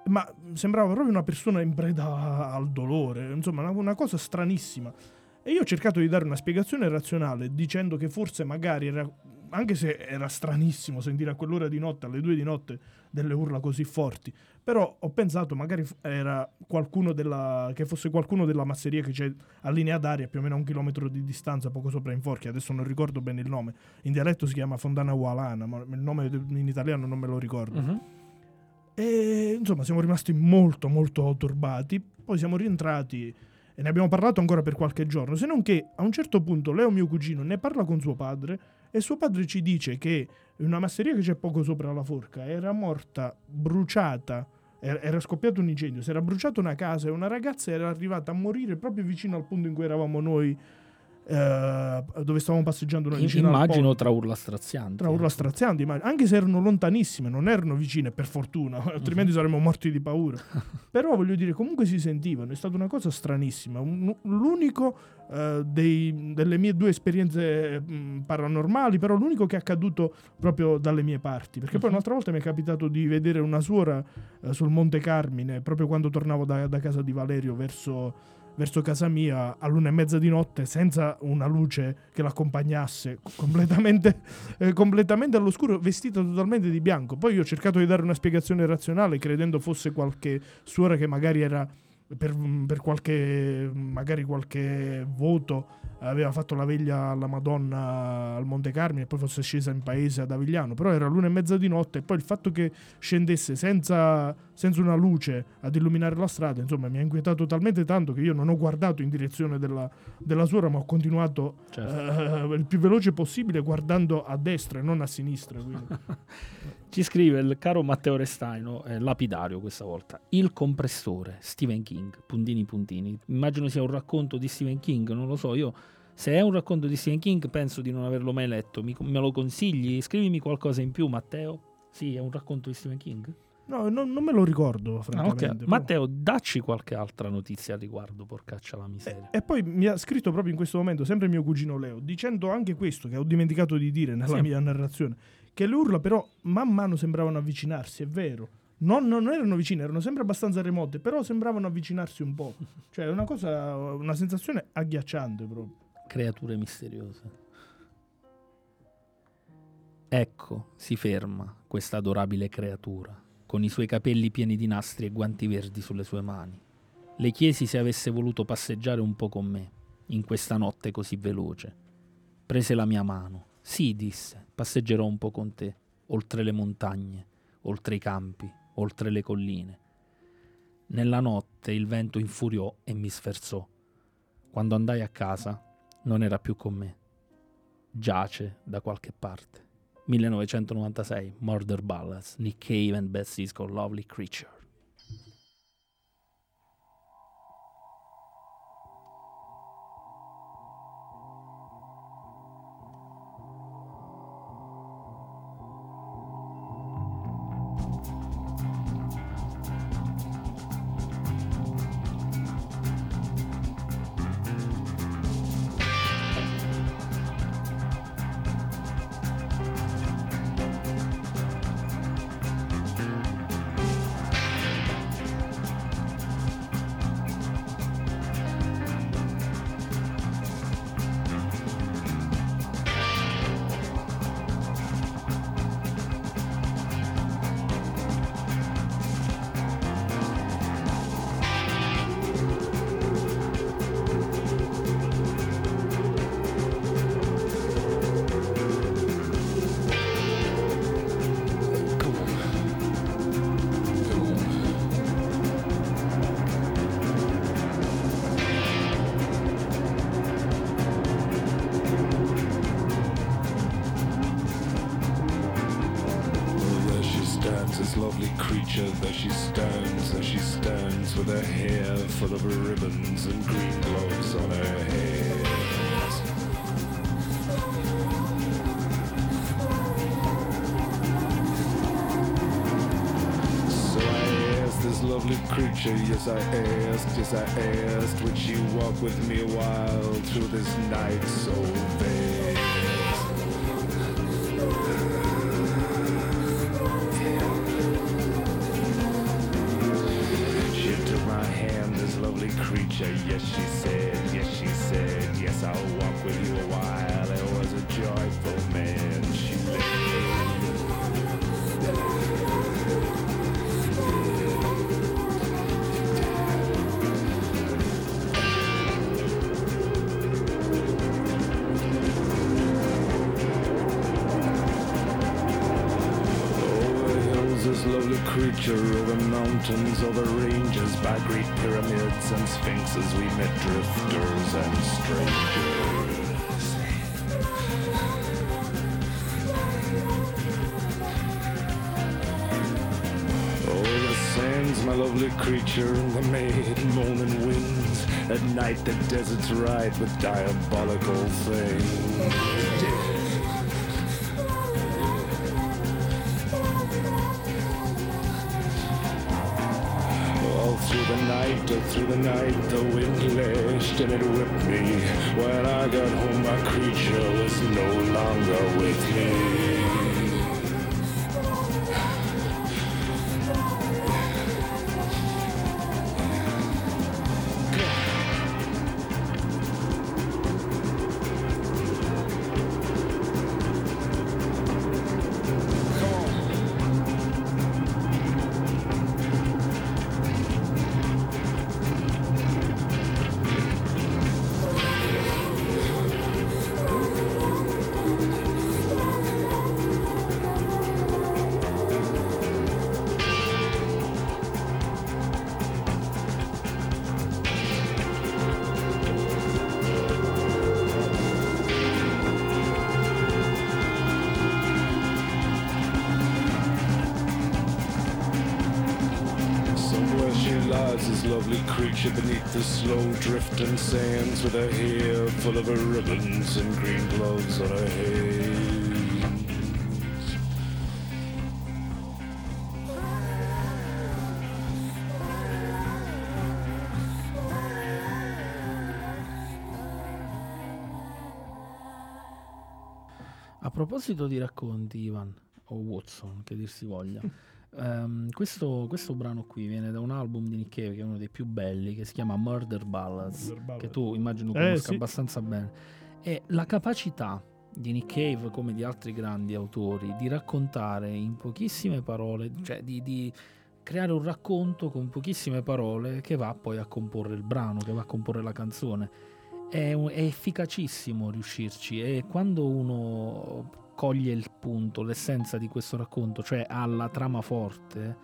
Ma sembrava proprio una persona in preda al dolore, insomma, una, una cosa stranissima. E io ho cercato di dare una spiegazione razionale dicendo che forse magari era, anche se era stranissimo sentire a quell'ora di notte, alle due di notte, delle urla così forti, però ho pensato magari era qualcuno della, che fosse qualcuno della masseria che c'è a linea d'aria più o meno a un chilometro di distanza, poco sopra Inforchia, adesso non ricordo bene il nome, in dialetto si chiama Fondana Ualana, ma il nome in italiano non me lo ricordo. Mhm. E insomma, siamo rimasti molto, molto turbati. Poi siamo rientrati e ne abbiamo parlato ancora per qualche giorno. Se non che a un certo punto Leo, mio cugino, ne parla con suo padre e suo padre ci dice che una masseria che c'è poco sopra la forca era morta, bruciata. Era era scoppiato un incendio, si era bruciata una casa e una ragazza era arrivata a morire proprio vicino al punto in cui eravamo noi dove stavamo passeggiando noi vicino Immagino tra urla strazianti. Tra urla strazianti, anche se erano lontanissime, non erano vicine per fortuna, <laughs> altrimenti uh-huh. saremmo morti di paura. <laughs> Però voglio dire, comunque si sentivano, è stata una cosa stranissima. Un, l'unico uh, dei, delle mie due esperienze mh, paranormali, però l'unico che è accaduto proprio dalle mie parti, perché uh-huh. poi un'altra volta mi è capitato di vedere una suora uh, sul Monte Carmine, proprio quando tornavo da, da casa di Valerio verso verso casa mia all'una e mezza di notte senza una luce che l'accompagnasse, completamente, <laughs> eh, completamente all'oscuro, vestita totalmente di bianco. Poi ho cercato di dare una spiegazione razionale credendo fosse qualche suora che magari era per, per qualche, magari qualche voto aveva fatto la veglia alla Madonna al Monte Carmine e poi fosse scesa in paese ad Avigliano, però era l'una e mezza di notte e poi il fatto che scendesse senza, senza una luce ad illuminare la strada, insomma, mi ha inquietato talmente tanto che io non ho guardato in direzione della, della suora, ma ho continuato certo. uh, il più veloce possibile guardando a destra e non a sinistra. <laughs> Ci scrive il caro Matteo Restaino, eh, lapidario questa volta. Il compressore, Stephen King, puntini puntini. Immagino sia un racconto di Stephen King, non lo so, io se è un racconto di Stephen King penso di non averlo mai letto. Mi, me lo consigli? Scrivimi qualcosa in più, Matteo. Sì, è un racconto di Stephen King? No, non, non me lo ricordo, francamente. Ah, okay. Matteo, dacci qualche altra notizia al riguardo, porcaccia la miseria. E, e, poi mi ha scritto proprio in questo momento, sempre mio cugino Leo, dicendo anche questo che ho dimenticato di dire nella sì. mia narrazione che le urla però man mano sembravano avvicinarsi, è vero. Non, non, erano vicine, erano sempre abbastanza remote, però sembravano avvicinarsi un po'. Cioè, è una cosa, una sensazione agghiacciante proprio. Creature misteriose. Ecco, si ferma questa adorabile creatura, con i suoi capelli pieni di nastri e guanti verdi sulle sue mani. Le chiesi se avesse voluto passeggiare un po' con me, in questa notte così veloce. Prese la mia mano sì, disse, passeggerò un po' con te, oltre le montagne, oltre i campi, oltre le colline. Nella notte il vento infuriò e mi sferzò. Quando andai a casa non era più con me. Giace da qualche parte. 1996, Murder Ballads, Nick Cave and Beth Cisco, Lovely Creature. with her hair full of ribbons and green gloves on her hands. So I asked this lovely creature, yes I asked, yes I asked, would she walk with me a while through this night so vague? Lovely creature, over mountains, over ranges, by great pyramids and sphinxes, we met drifters and strangers. Oh, the sands, my lovely creature in the maid moaning winds. At night the desert's ride with diabolical things. The night, the wind lashed and it whipped me. When I got home, my creature was no longer with me. The slow drifting sands with her hair full of her ribbons and green gloves on her hands. A proposito di racconti, Ivan, o Watson, che dir si voglia. <laughs> Um, questo, questo, brano qui viene da un album di Nick Cave che è uno dei più belli che si chiama Murder Ballads Murder Ballad. che tu immagino eh, conosca eh, sì. abbastanza bene e la capacità di Nick Cave come di altri grandi autori di raccontare in pochissime parole cioè di, di creare un racconto con pochissime parole che va poi a comporre il brano che va a comporre la canzone è, è efficacissimo riuscirci e quando uno coglie il punto, l'essenza di questo racconto, cioè ha la trama forte,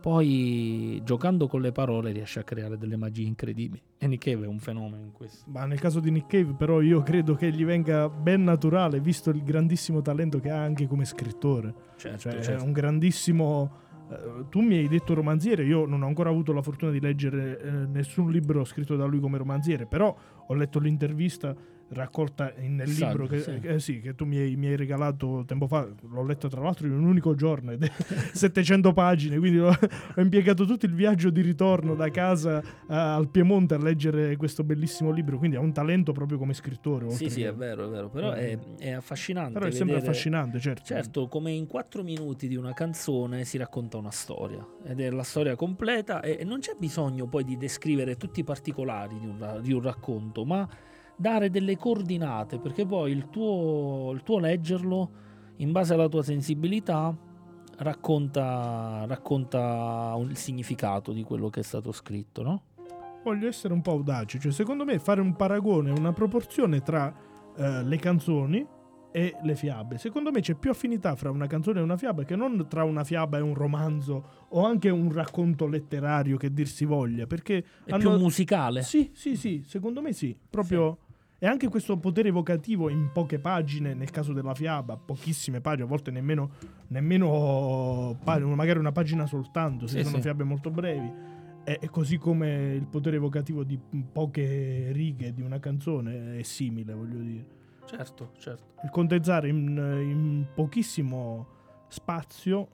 poi giocando con le parole riesce a creare delle magie incredibili. E Nick Cave è un fenomeno in questo. Ma nel caso di Nick Cave, però, io credo che gli venga ben naturale, visto il grandissimo talento che ha anche come scrittore. Certo, cioè, certo. è un grandissimo. Uh, tu mi hai detto romanziere, io non ho ancora avuto la fortuna di leggere uh, nessun libro scritto da lui come romanziere, però ho letto l'intervista raccolta nel libro che, sì. Eh, sì, che tu mi hai, mi hai, regalato tempo fa, l'ho letto tra l'altro in un unico giorno, ed è <laughs> 700 pagine, quindi ho, ho, impiegato tutto il viaggio di ritorno da casa a, al Piemonte a leggere questo bellissimo libro, quindi ha un talento proprio come scrittore. Sì, sì, che... è vero, è vero, però è, è affascinante. Però è sempre vedere, affascinante, certo. Certo, come in quattro minuti di una canzone si racconta una storia, ed è la storia completa e, e non c'è bisogno poi di descrivere tutti i particolari di un, di un racconto, ma dare delle coordinate, perché poi il tuo, il tuo leggerlo, in base alla tua sensibilità, racconta, racconta il significato di quello che è stato scritto, no? Voglio essere un po' audace, cioè secondo me fare un paragone, una proporzione tra eh, le canzoni e le fiabe. Secondo me c'è più affinità fra una canzone e una fiaba che non tra una fiaba e un romanzo o anche un racconto letterario che dir si voglia, perché è hanno... più musicale. Sì, sì, sì, secondo me sì, proprio sì. E anche questo potere evocativo in poche pagine, nel caso della fiaba, pochissime pagine, a volte nemmeno, nemmeno magari una pagina soltanto, se sì, sono sì. fiabe molto brevi. E, e, così come il potere evocativo di poche righe di una canzone è simile, voglio dire. Certo, certo. Il condenzare in, in pochissimo spazio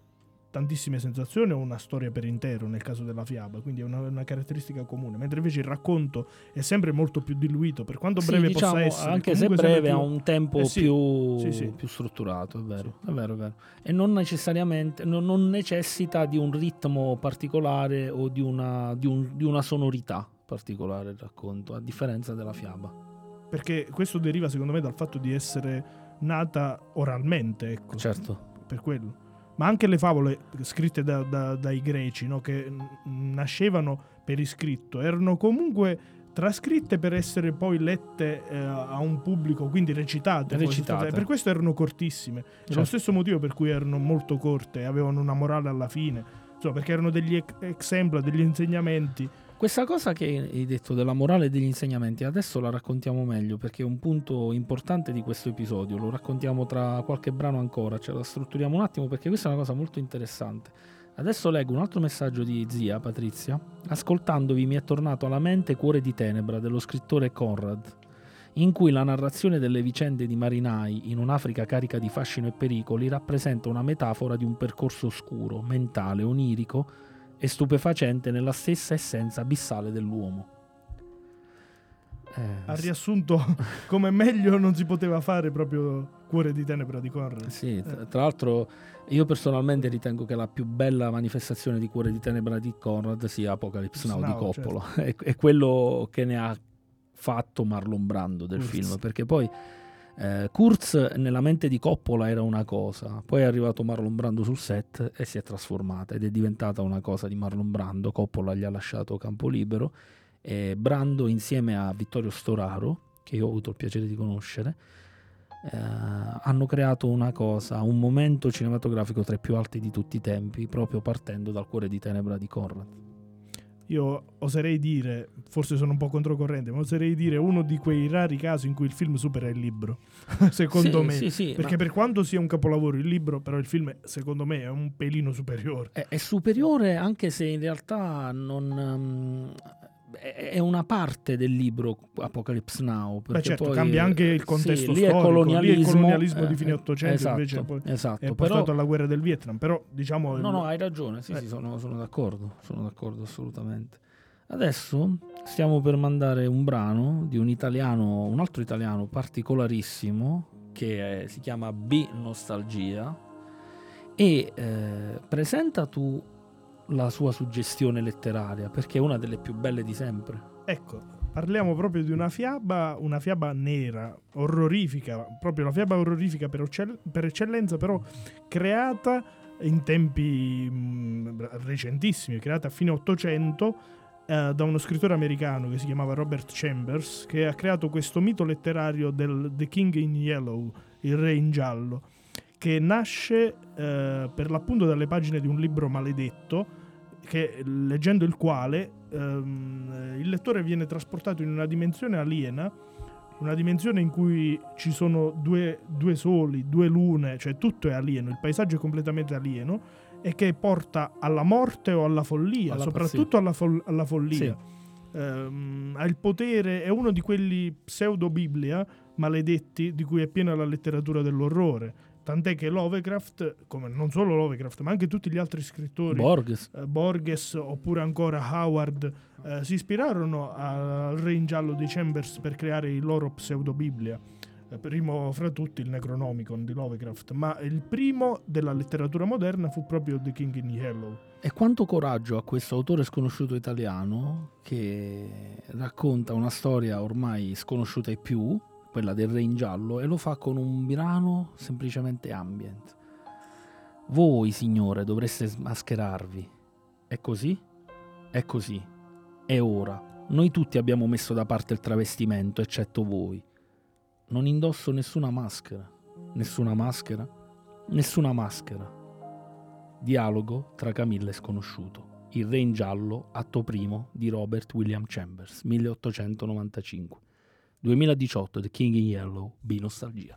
tantissime sensazioni o una storia per intero nel caso della fiaba, quindi è una, una, caratteristica comune, mentre invece il racconto è sempre molto più diluito, per quanto breve sì, diciamo, possa essere. Anche se breve più... ha un tempo eh sì, più, sì, più, strutturato, è vero, è vero, è vero. E non necessariamente, non, non, necessita di un ritmo particolare o di una, di, un, di una sonorità particolare il racconto, a differenza della fiaba. Perché questo deriva secondo me dal fatto di essere nata oralmente, ecco. Certo. Per quello ma anche le favole scritte da, da, dai greci, no? che nascevano per iscritto, erano comunque trascritte per essere poi lette eh, a un pubblico, quindi recitate. recitate. per questo erano cortissime. Certo. È lo stesso motivo per cui erano molto corte, avevano una morale alla fine, insomma, perché erano degli esempi, degli insegnamenti questa cosa che hai detto della morale e degli insegnamenti, adesso la raccontiamo meglio perché è un punto importante di questo episodio, lo raccontiamo tra qualche brano ancora, ce la strutturiamo un attimo perché questa è una cosa molto interessante. Adesso leggo un altro messaggio di zia Patrizia. Ascoltandovi mi è tornato alla mente Cuore di tenebra dello scrittore Conrad, in cui la narrazione delle vicende di marinai in un'Africa carica di fascino e pericoli rappresenta una metafora di un percorso oscuro, mentale, onirico e stupefacente nella stessa essenza abissale dell'uomo. Eh, ha riassunto <laughs> come meglio non si poteva fare proprio Cuore di tenebra di Conrad. Sì, eh. tra l'altro io personalmente ritengo che la più bella manifestazione di Cuore di tenebra di Conrad sia Apocalypse Now, Now di Coppola. Certo. È, è, quello che ne ha fatto Marlon Brando del Kurz. film, perché poi eh, Kurz nella mente di Coppola era una cosa, poi è arrivato Marlon Brando sul set e si è trasformata ed è diventata una cosa di Marlon Brando, Coppola gli ha lasciato campo libero e Brando insieme a Vittorio Storaro, che io ho avuto il piacere di conoscere, eh, hanno creato una cosa, un momento cinematografico tra i più alti di tutti i tempi, proprio partendo dal cuore di tenebra di Conrad. Io oserei dire, forse sono un po' controcorrente, ma oserei dire uno di quei rari casi in cui il film supera il libro, <laughs> secondo sì, me. Sì, sì, Perché per quanto sia un capolavoro il libro, però il film secondo me è un pelino superiore. È, è superiore anche se in realtà non... Um, è una parte del libro Apocalypse Now. Beh certo, poi, cambia anche il contesto sì, lì storico. È colonialismo, lì è colonialismo di fine 800 eh, esatto, invece poi esatto, è portato però, alla guerra del Vietnam. Però diciamo... No, no, hai ragione, sì, eh. sì, sono, sono, d'accordo, sono d'accordo assolutamente. Adesso stiamo per mandare un brano di un italiano, un altro italiano particolarissimo che è, si chiama B Nostalgia e eh, presenta tu la sua suggestione letteraria, perché è una delle più belle di sempre. Ecco, parliamo proprio di una fiaba, una fiaba nera, orrorifica, proprio la fiaba orrorifica per, per eccellenza, però creata in tempi mh, mm, recentissimi, creata a fine 800 eh, da uno scrittore americano che si chiamava Robert Chambers, che ha creato questo mito letterario del The King in Yellow, il re in giallo, che nasce eh, per l'appunto dalle pagine di un libro maledetto che, leggendo il quale ehm, il lettore viene trasportato in una dimensione aliena, una dimensione in cui ci sono due, due soli, due lune, cioè tutto è alieno, il paesaggio è completamente alieno e che porta alla morte o alla follia, alla soprattutto alla, fol- alla, follia. Sì. Um, ha il potere, è uno di quelli pseudo-biblia maledetti di cui è piena la letteratura dell'orrore Tant'è che Lovecraft, come non solo Lovecraft, ma anche tutti gli altri scrittori, Borges, eh, Borges oppure ancora Howard, eh, si ispirarono al Re in giallo di Chambers per creare il loro pseudo-biblia. Eh, primo fra tutti il Necronomicon di Lovecraft, ma il primo della letteratura moderna fu proprio The King in Yellow. E quanto coraggio ha questo autore sconosciuto italiano che racconta una storia ormai sconosciuta ai più, quella del re in giallo, e lo fa con un brano semplicemente ambient. Voi, signore, dovreste smascherarvi. È così? È così. È ora. Noi tutti abbiamo messo da parte il travestimento, eccetto voi. Non indosso nessuna maschera. Nessuna maschera? Nessuna maschera. Dialogo tra Camilla e sconosciuto. Il re in giallo, atto primo di Robert William Chambers, 1895. 2018 The King in Yellow, B Nostalgia.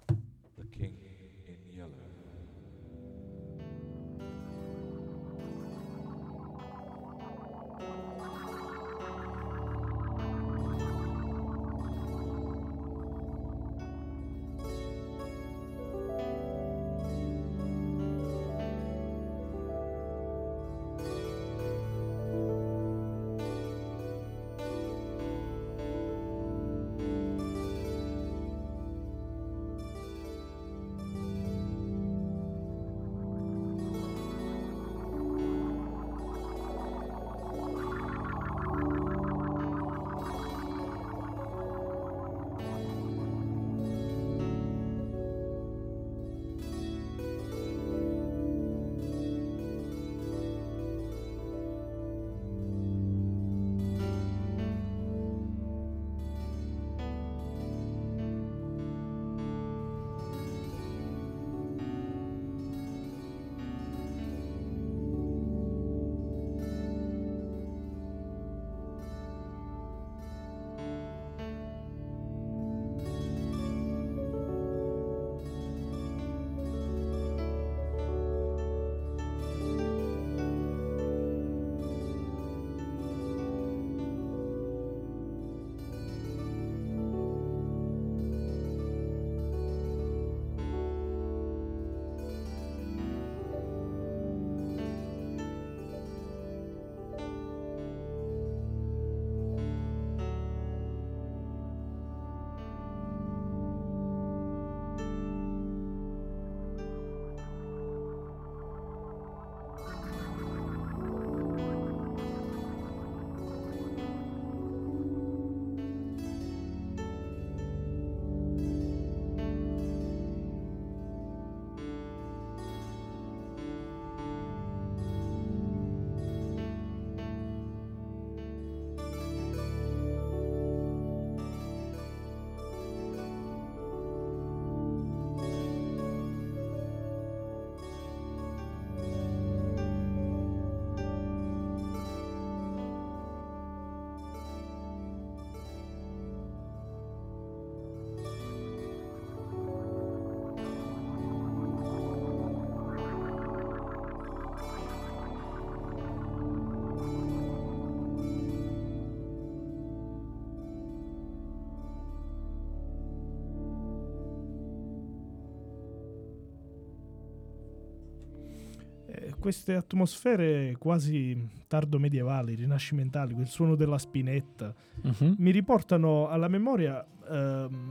Queste atmosfere quasi tardo medievali, rinascimentali, quel suono della spinetta, uh-huh. mi riportano alla memoria uh,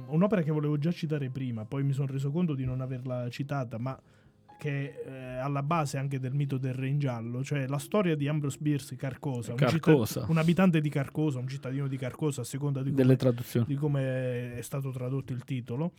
un'opera che volevo già citare prima, poi mi sono reso conto di non averla citata, ma che è eh, alla base anche del mito del Re in giallo, cioè la storia di Ambrose Bierce Carcosa, Carcosa. Un, cittad- un, abitante di Carcosa, un cittadino di Carcosa, a seconda di come, di come è stato tradotto il titolo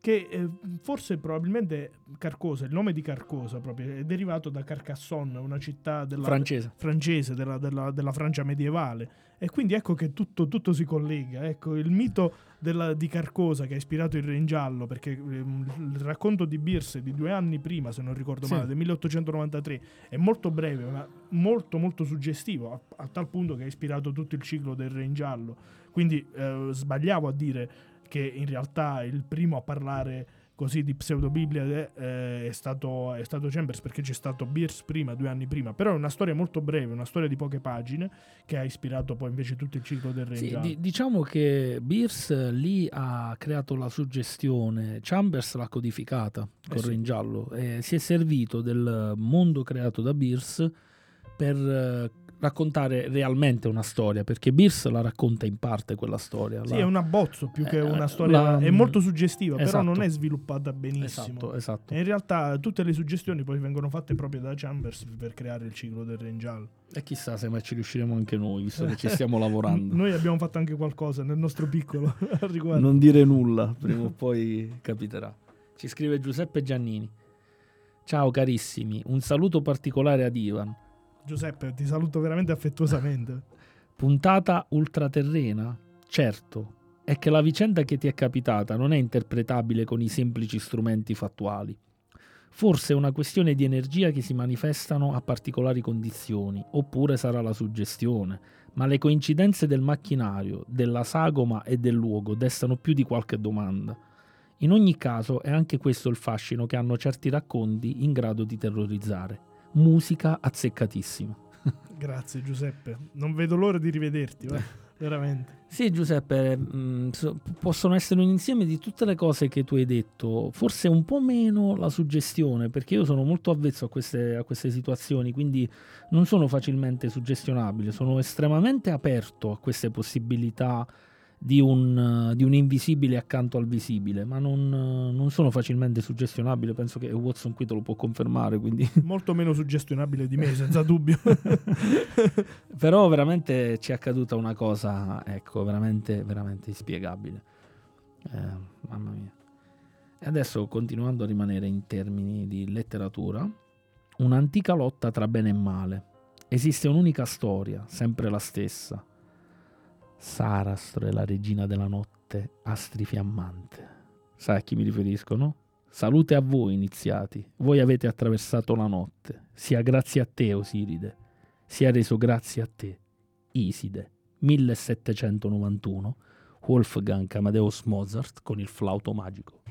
che eh, forse probabilmente Carcosa, il nome di Carcosa proprio, è derivato da Carcassonne, una città della, francese, francese della, della, della, Francia medievale. E quindi ecco che tutto, tutto si collega. Ecco, il mito della, di Carcosa che ha ispirato il Re in Giallo, perché eh, il racconto di Birse di due anni prima, se non ricordo sì. male, del 1893, è molto breve, ma molto molto suggestivo, a, a, tal punto che ha ispirato tutto il ciclo del Re in Giallo. Quindi eh, sbagliavo a dire che in realtà il primo a parlare così di pseudobiblia eh, è, stato, è stato Chambers perché c'è stato Beers prima, due anni prima, però è una storia molto breve, una storia di poche pagine che ha ispirato poi invece tutto il ciclo del Re sì, di, diciamo che Beers lì ha creato la suggestione, Chambers l'ha codificata con eh sì. Re in giallo e si è servito del mondo creato da Beers per eh, raccontare realmente una storia, perché Beers la racconta in parte quella storia. Sì, la... è un abbozzo più che eh, una storia, la... è molto suggestiva, esatto. però non è sviluppata benissimo. Esatto, esatto. In realtà tutte le suggestioni poi vengono fatte proprio da Chambers per creare il ciclo del Rangial. E chissà se mai ci riusciremo anche noi, visto che ci stiamo <laughs> lavorando. noi abbiamo fatto anche qualcosa nel nostro piccolo <laughs> riguardo. Non dire nulla, prima o poi capiterà. Ci scrive Giuseppe Giannini. Ciao carissimi, un saluto particolare ad Ivan Giuseppe, ti saluto veramente affettuosamente. Puntata ultraterrena? Certo, è che la vicenda che ti è capitata non è interpretabile con i semplici strumenti fattuali. Forse è una questione di energia che si manifestano a particolari condizioni, oppure sarà la suggestione, ma le coincidenze del macchinario, della sagoma e del luogo destano più di qualche domanda. In ogni caso è anche questo il fascino che hanno certi racconti in grado di terrorizzare musica azzeccatissima. <laughs> Grazie Giuseppe, non vedo l'ora di rivederti, eh, <laughs> veramente. Sì Giuseppe, mh, mm, so, possono essere un insieme di tutte le cose che tu hai detto, forse un po' meno la suggestione, perché io sono molto avvezzo a queste, a queste situazioni, quindi non sono facilmente suggestionabile, sono estremamente aperto a queste possibilità di un, di un, invisibile accanto al visibile, ma non, non, sono facilmente suggestionabile. Penso che Watson qui te lo può confermare. Quindi. <laughs> Molto meno suggestionabile di me, senza dubbio. <laughs> Però veramente ci è accaduta una cosa, ecco, veramente, veramente inspiegabile. Eh, mamma mia. E adesso, continuando a rimanere in termini di letteratura, un'antica lotta tra bene e male. Esiste un'unica storia, sempre la stessa Sarastro è la regina della notte, astri fiammante. Sai a chi mi riferisco, no? Salute a voi iniziati, voi avete attraversato la notte, sia grazie a te Osiride, sia reso grazie a te, Iside. 1791, Wolfgang Amadeus Mozart con il flauto magico.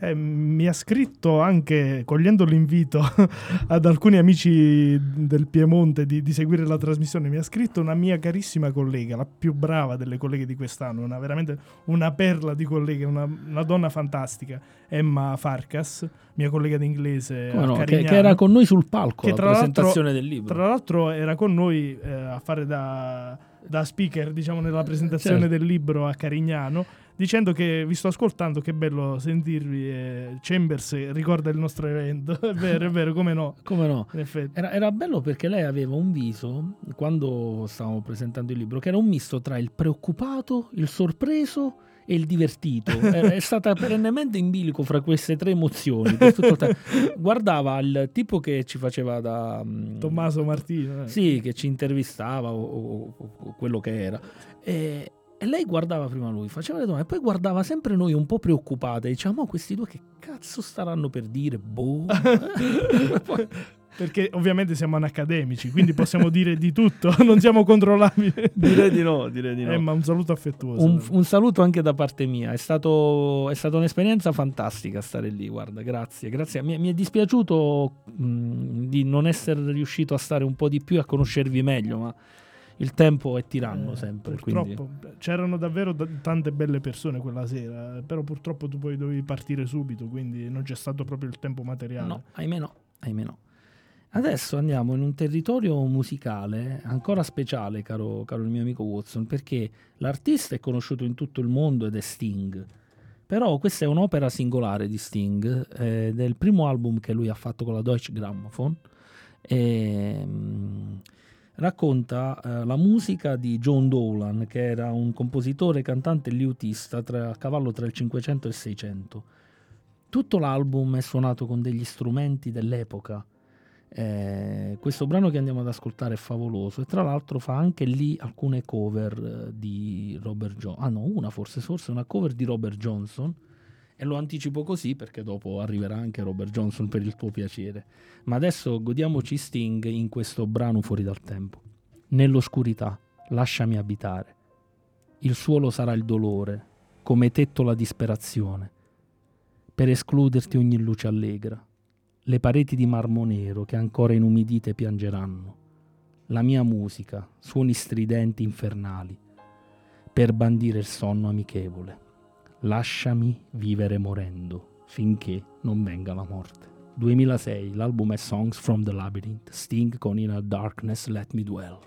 Eh, mi ha scritto anche, cogliendo l'invito <laughs> ad alcuni amici del Piemonte di, di, seguire la trasmissione, mi ha scritto una mia carissima collega, la più brava delle colleghe di quest'anno, una, veramente una perla di colleghe, una, una donna fantastica, Emma Farkas, mia collega d'inglese. No, che, che, era con noi sul palco che alla presentazione del libro. Tra l'altro era con noi eh, a fare da, da speaker, diciamo, nella presentazione certo. del libro a Carignano dicendo che vi sto ascoltando, che bello sentirvi. Eh, Chambers ricorda il nostro evento. <laughs> è vero, è vero, come no? Come no? Era, era, bello perché lei aveva un viso, quando stavamo presentando il libro, che era un misto tra il preoccupato, il sorpreso e il divertito. <laughs> è stata perennemente in bilico fra queste tre emozioni. Guardava il tipo che ci faceva da... Mm, Tommaso Martino. Eh. Sì, che ci intervistava o, o, o quello che era. E, e lei guardava prima lui, faceva le domande, e poi guardava sempre noi un po' preoccupate. Diciamo, questi due che cazzo staranno per dire? Boh. <laughs> Perché ovviamente siamo anacademici, quindi possiamo dire di tutto, <laughs> non siamo controllabili. direi di no, direi di no. Eh, ma un saluto affettuoso. Un, un, saluto anche da parte mia, è, stato, è stata un'esperienza fantastica stare lì, guarda, grazie. grazie. Mi, mi è dispiaciuto mh, di non essere riuscito a stare un po' di più e a conoscervi meglio, ma il tempo è tiranno eh, sempre. Purtroppo quindi... c'erano davvero d- tante belle persone quella sera, però purtroppo tu poi dovevi partire subito, quindi non c'è stato proprio il tempo materiale. No, ahimè no, ahimè no. Adesso andiamo in un territorio musicale ancora speciale, caro, caro il mio amico Watson, perché l'artista è conosciuto in tutto il mondo ed è Sting. Però questa è un'opera singolare di Sting, eh, del primo album che lui ha fatto con la Deutsche Grammophon. E, ehm, racconta eh, la musica di John Dolan, che era un compositore, cantante e liutista tra, a cavallo tra il 500 e il 600. Tutto l'album è suonato con degli strumenti dell'epoca. Eh, questo brano che andiamo ad ascoltare è favoloso e tra l'altro fa anche lì alcune cover eh, di Robert Johnson. Ah no, una forse, forse una cover di Robert Johnson e lo anticipo così perché dopo arriverà anche Robert Johnson per il tuo piacere. Ma adesso godiamoci Sting in questo brano fuori dal tempo. Nell'oscurità, lasciami abitare. Il suolo sarà il dolore, come tetto la disperazione. Per escluderti ogni luce allegra. Le pareti di marmo nero che ancora inumidite piangeranno. La mia musica, suoni stridenti infernali. Per bandire il sonno amichevole Lasciami vivere morendo finché non venga la morte. 2006, l'album è Songs from the Labyrinth, Sting con In a Darkness Let Me Dwell.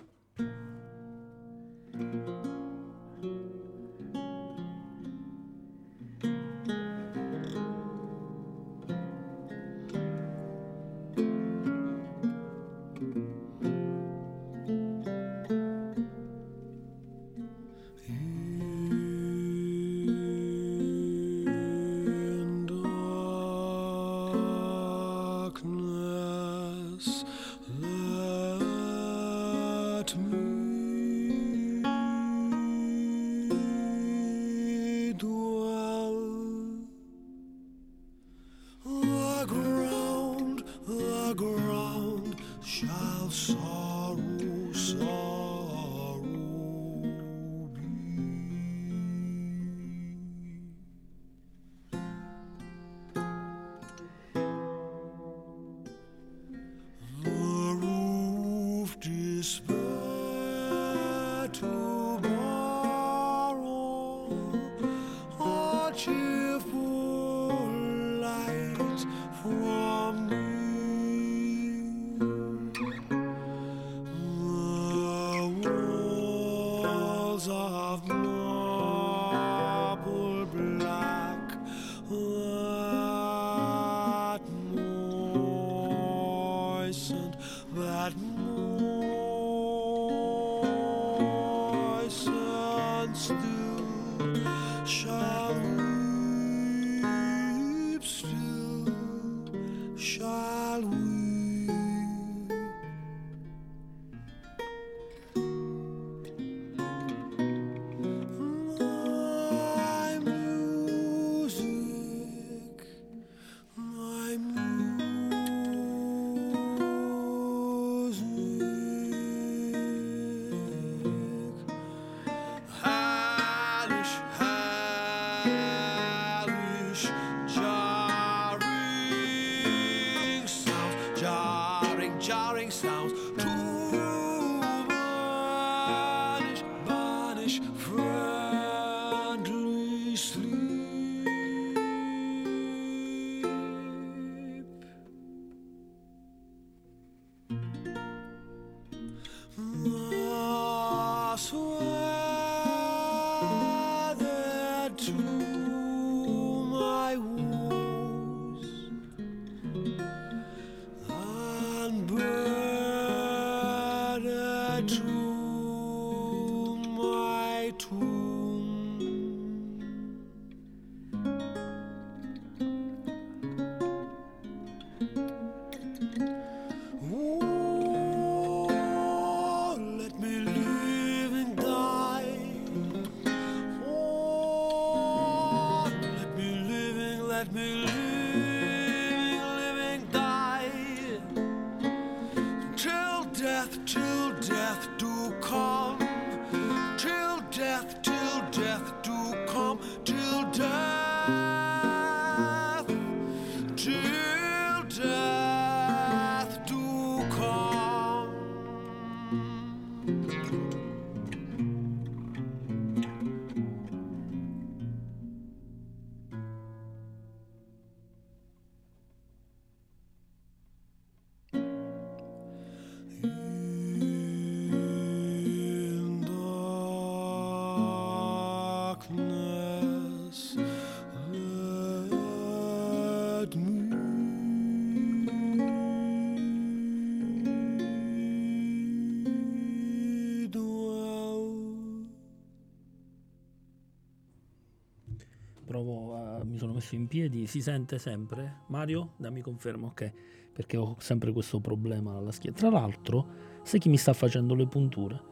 Sono messo in piedi, si sente sempre? Mario, dammi conferma, ok, perché ho sempre questo problema alla schiena. Tra l'altro, sai chi mi sta facendo le punture?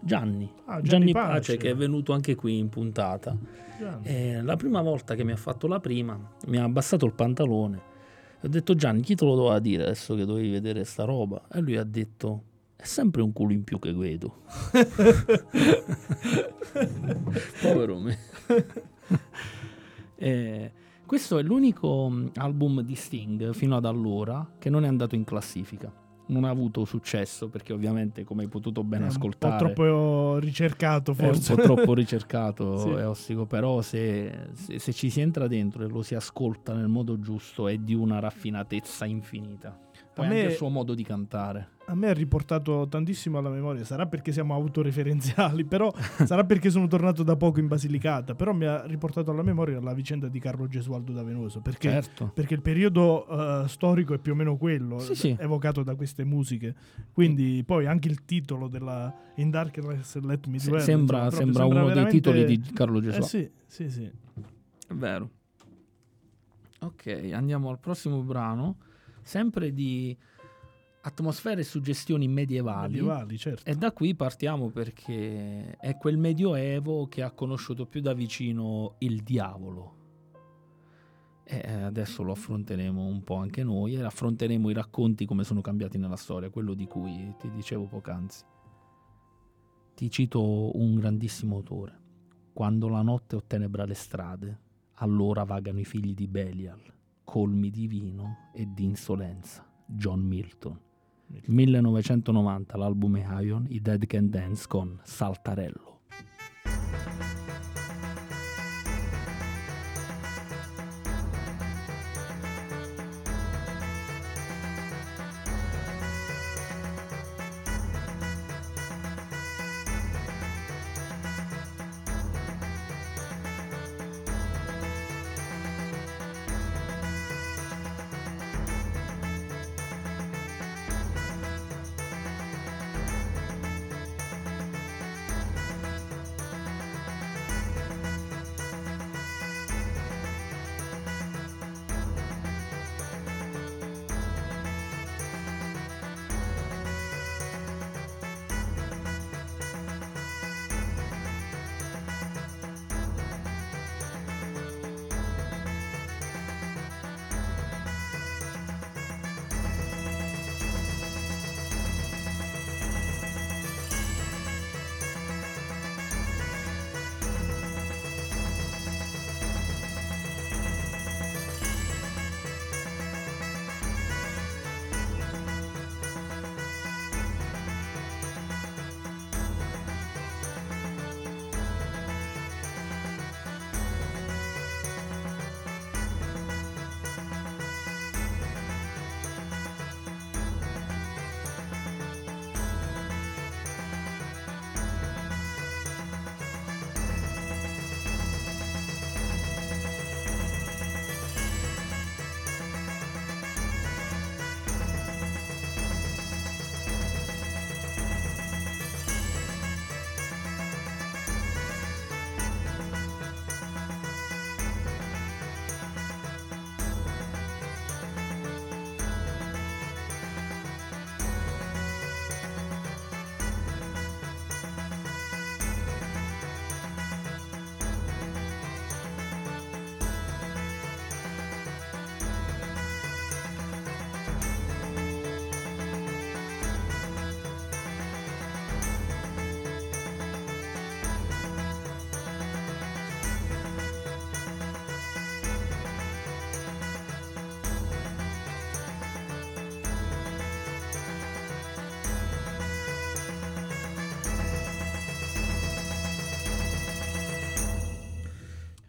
Gianni, ah, Gianni, Gianni Pace. Pace. che è venuto anche qui in puntata. Eh, la prima volta che mi ha fatto la prima mi ha abbassato il pantalone. Ho detto Gianni, chi te lo doveva dire adesso che dovevi vedere sta roba? E lui ha detto, è sempre un culo in più che vedo. <laughs> <laughs> Povero me. <laughs> eh, questo è l'unico mm, album di Sting fino ad allora che non è andato in classifica. Non ha avuto successo perché ovviamente come hai potuto ben ascoltare è un po' troppo ricercato forse è un po' troppo ricercato sì. è ostico però se, se, se, ci si entra dentro e lo si ascolta nel modo giusto è di una raffinatezza infinita. Poi a anche me, il suo modo di cantare a me ha riportato tantissimo alla memoria. Sarà perché siamo autoreferenziali, però <laughs> sarà perché sono tornato da poco in Basilicata. Però mi ha riportato alla memoria la vicenda di Carlo Gesualdo da Venoso. Perché, certo. perché il periodo uh, storico è più o meno quello, sì, sì. evocato da queste musiche. Quindi poi anche il titolo della In Darkness Let Me Dwell. Sembra, insomma, sembra, sembra, uno dei titoli di Carlo eh, Gesualdo. Eh sì, sì, sì. È vero. Ok, andiamo al prossimo brano. Sempre di atmosfere e suggestioni medievali. medievali certo. E da qui partiamo perché è quel medioevo che ha conosciuto più da vicino il diavolo. E adesso lo affronteremo un po' anche noi e affronteremo i racconti come sono cambiati nella storia, quello di cui ti dicevo poc'anzi. Ti cito un grandissimo autore. Quando la notte ottenebra le strade, allora vagano i figli di Belial, colmi di vino e di insolenza. John Milton. 1990 l'album Ion, i Dead Can Dance con Saltarello.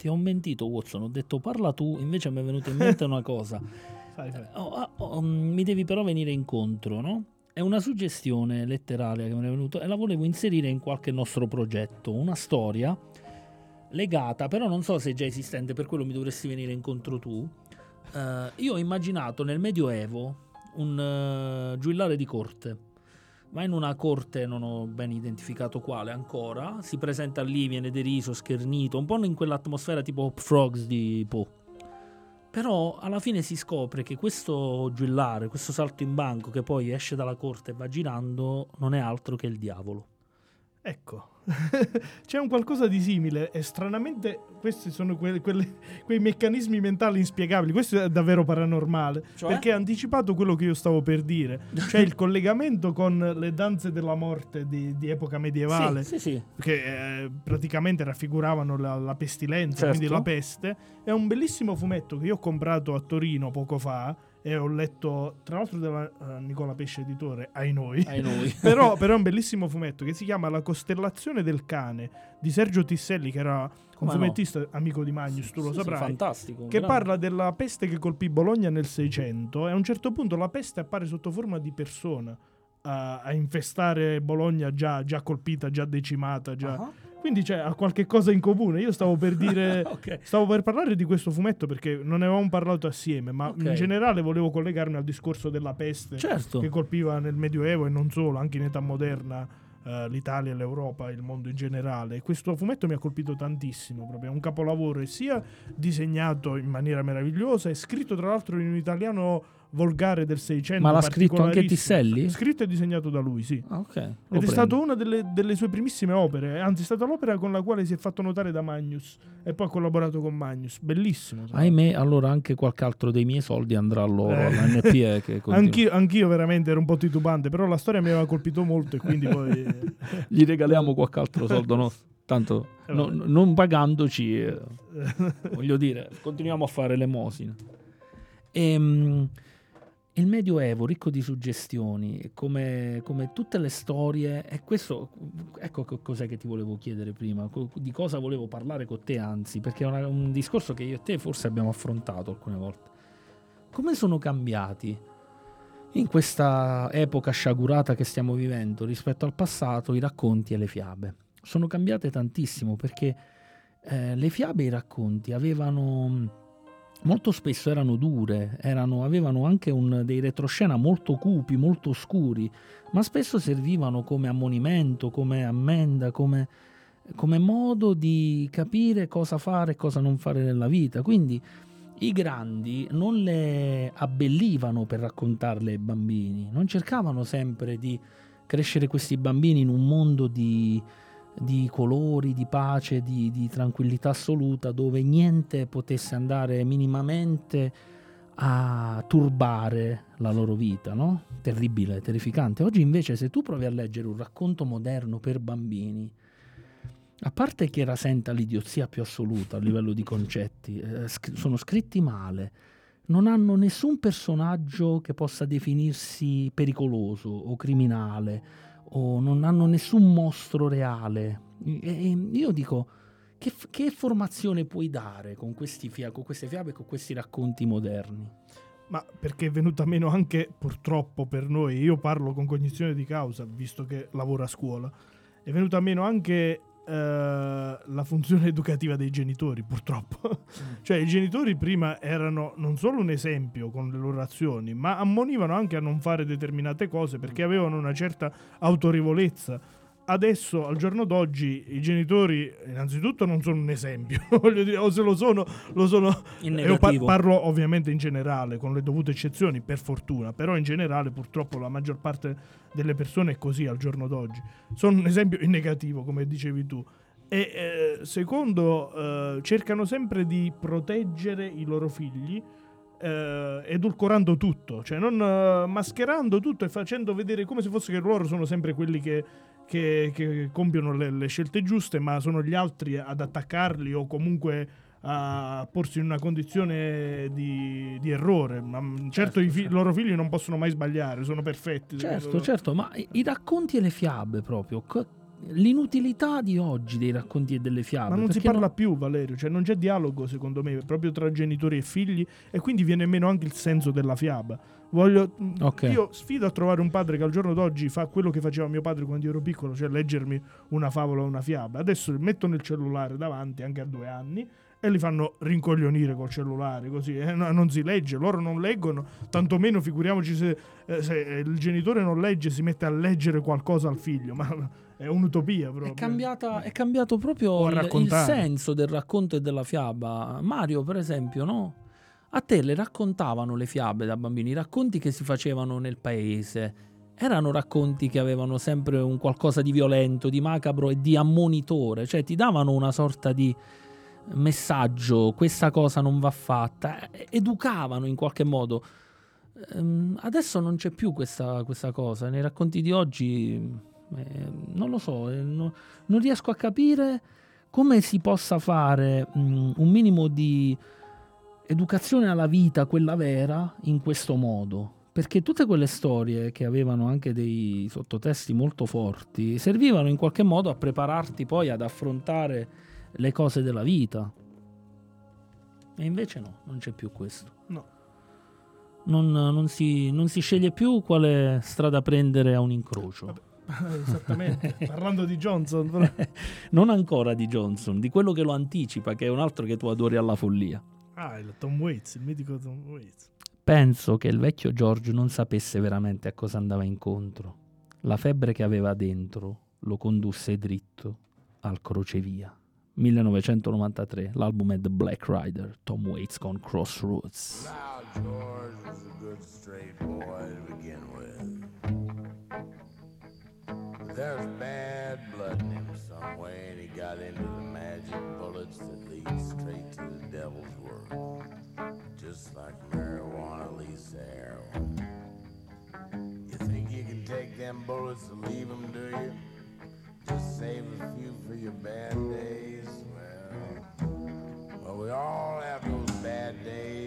Ti ho mentito Watson, ho detto parla tu, invece mi è venuta in mente <laughs> una cosa. fai, fai. Oh, oh, oh, mm, mi devi però venire incontro, no? È una suggestione letteraria che mi è venuta e la volevo inserire in qualche nostro progetto, una storia legata, però non so se è già esistente, per quello mi dovresti venire incontro tu. Uh, io ho immaginato nel Medioevo un uh, giullare di corte va in una corte, non ho ben identificato quale ancora, si presenta lì, viene deriso, schernito, un po' in quell'atmosfera tipo Hop Frogs di Poe. Però alla fine si scopre che questo giullare, questo salto in banco che poi esce dalla corte e va girando, non è altro che il diavolo. Ecco, <laughs> c'è un qualcosa di simile e stranamente questi sono que- quelle, quei meccanismi mentali inspiegabili. Questo è davvero paranormale cioè? perché ha anticipato quello che io stavo per dire, cioè il collegamento con le danze della morte di, di epoca medievale, sì, sì, sì. che eh, praticamente raffiguravano la, la pestilenza, certo. quindi la peste. È un bellissimo fumetto che io ho comprato a Torino poco fa e ho letto tra l'altro da uh, Nicola Pesce editore ai noi, ai noi. <laughs> però, <laughs> però, è un bellissimo fumetto che si chiama La costellazione del cane di Sergio Tisselli che era un fumettista no? amico di Magnus tu lo sì, saprai sì, fantastico che grande. parla della peste che colpì Bologna nel 600 e a un certo punto la peste appare sotto forma di persona a, a infestare Bologna già, già, colpita già decimata già uh-huh quindi c'è cioè, qualche cosa in comune. Io stavo per dire, <laughs> okay. stavo per parlare di questo fumetto perché non ne avevamo parlato assieme, ma okay. in generale volevo collegarmi al discorso della peste certo. che colpiva nel Medioevo e non solo, anche in età moderna. Uh, l'Italia, l'Europa, il mondo in generale. Questo fumetto mi ha colpito tantissimo, proprio è un capolavoro e sia disegnato in maniera meravigliosa e scritto tra l'altro in un italiano volgare del 600. Ma l'ha scritto anche Tisselli? Scritto e disegnato da lui, sì. Ah, ok. Ed prendo. è stata una delle, delle, sue primissime opere, anzi è stata l'opera con la quale si è fatto notare da Magnus e poi ha collaborato con Magnus. Bellissimo. Ahimè, allora anche qualche altro dei miei soldi andrà a loro, eh. all'NPE. Che <laughs> anch'io, anch'io, veramente ero un po' titubante, però la storia mi aveva colpito molto e quindi poi... <laughs> Gli regaliamo qualche altro soldo nostro. Tanto eh, no, non pagandoci, eh, <laughs> voglio dire, continuiamo a fare l'emosina. Ehm il Medioevo, ricco di suggestioni, come, come, tutte le storie, e questo, ecco cos'è che ti volevo chiedere prima, di cosa volevo parlare con te anzi, perché è una, un discorso che io e te forse abbiamo affrontato alcune volte. Come sono cambiati in questa epoca sciagurata che stiamo vivendo rispetto al passato i racconti e le fiabe? Sono cambiate tantissimo perché eh, le fiabe e i racconti avevano molto spesso erano dure, erano, avevano anche un, dei retroscena molto cupi, molto oscuri, ma spesso servivano come ammonimento, come ammenda, come, come modo di capire cosa fare e cosa non fare nella vita. Quindi i grandi non le abbellivano per raccontarle ai bambini, non cercavano sempre di crescere questi bambini in un mondo di, di colori, di pace, di, di, tranquillità assoluta, dove niente potesse andare minimamente a turbare la loro vita, no? Terribile, terrificante. Oggi invece se tu provi a leggere un racconto moderno per bambini, a parte che rasenta l'idiozia più assoluta a livello di concetti, eh, sc- sono scritti male, non hanno nessun personaggio che possa definirsi pericoloso o criminale o non hanno nessun mostro reale. E io dico, che, che formazione puoi dare con, fia- con queste fiabe e con questi racconti moderni? Ma perché è venuta meno anche, purtroppo per noi, io parlo con cognizione di causa, visto che lavoro a scuola, è venuta meno anche la funzione <laughs> educativa dei genitori, purtroppo. Mm. cioè, i genitori prima erano non solo un esempio con le loro azioni, ma ammonivano anche a non fare determinate cose perché mm. avevano una certa autorevolezza. Adesso, al giorno d'oggi, i genitori innanzitutto non sono un esempio, <laughs> voglio dire, o se lo sono, lo sono. Io par- parlo ovviamente in generale, con le dovute eccezioni, per fortuna, però in generale purtroppo la maggior parte delle persone è così al giorno d'oggi. Sono un esempio in negativo, come dicevi tu. E eh, secondo, eh, cercano sempre di proteggere i loro figli. Eh, edulcorando tutto, cioè non uh, mascherando tutto e facendo vedere come se fosse che loro sono sempre quelli che, che, che compiono le, le, scelte giuste, ma sono gli altri ad attaccarli o comunque a porsi in una condizione di, di errore. Ma certo, certo i fi- certo. loro figli non possono mai sbagliare, sono perfetti. Certo, certo, ma i racconti e le fiabe proprio. L'inutilità di oggi dei racconti e delle fiabe. Ma non si parla non... più, Valerio, cioè non c'è dialogo secondo me proprio tra genitori e figli e quindi viene meno anche il senso della fiaba. Voglio, okay. Io sfido a trovare un padre che al giorno d'oggi fa quello che faceva mio padre quando io ero piccolo, cioè leggermi una favola o una fiaba. Adesso metto nel cellulare davanti, anche a due anni, e li fanno rincoglionire col cellulare, così eh? non si legge, loro non leggono, tantomeno figuriamoci se, eh, se, il genitore non legge, si mette a leggere qualcosa al figlio, ma è un'utopia proprio. È, cambiata, è cambiato proprio il, il, senso del racconto e della fiaba. Mario, per esempio, no? A te le raccontavano le fiabe da bambini, i racconti che si facevano nel paese. Erano racconti che avevano sempre un qualcosa di violento, di macabro e di ammonitore, cioè ti davano una sorta di messaggio, questa cosa non va fatta, educavano in qualche modo. Ehm, adesso non c'è più questa, questa cosa, nei racconti di oggi eh, non lo so, eh, no, non riesco a capire come si possa fare mh, mm, un minimo di educazione alla vita, quella vera, in questo modo. Perché tutte quelle storie che avevano anche dei sottotesti molto forti servivano in qualche modo a prepararti poi ad affrontare le cose della vita. E invece no, non c'è più questo. No. Non, non, si, non si, sceglie più quale strada prendere a un incrocio. Vabbè. <laughs> Esattamente, parlando di Johnson. Però. <laughs> non ancora di Johnson, di quello che lo anticipa, che è un altro che tu adori alla follia. Ah, il Tom Waits, il mitico Tom Waits. Penso che il vecchio George non sapesse veramente a cosa andava incontro. La febbre che aveva dentro lo condusse dritto al crocevia. 1993, l'album è The Black Rider, Tom Waits con Crossroads. Now George was a good straight boy to begin with. There's bad them bullets to leave them, do you? Just save a few for your bad days? Well, well we all have those bad days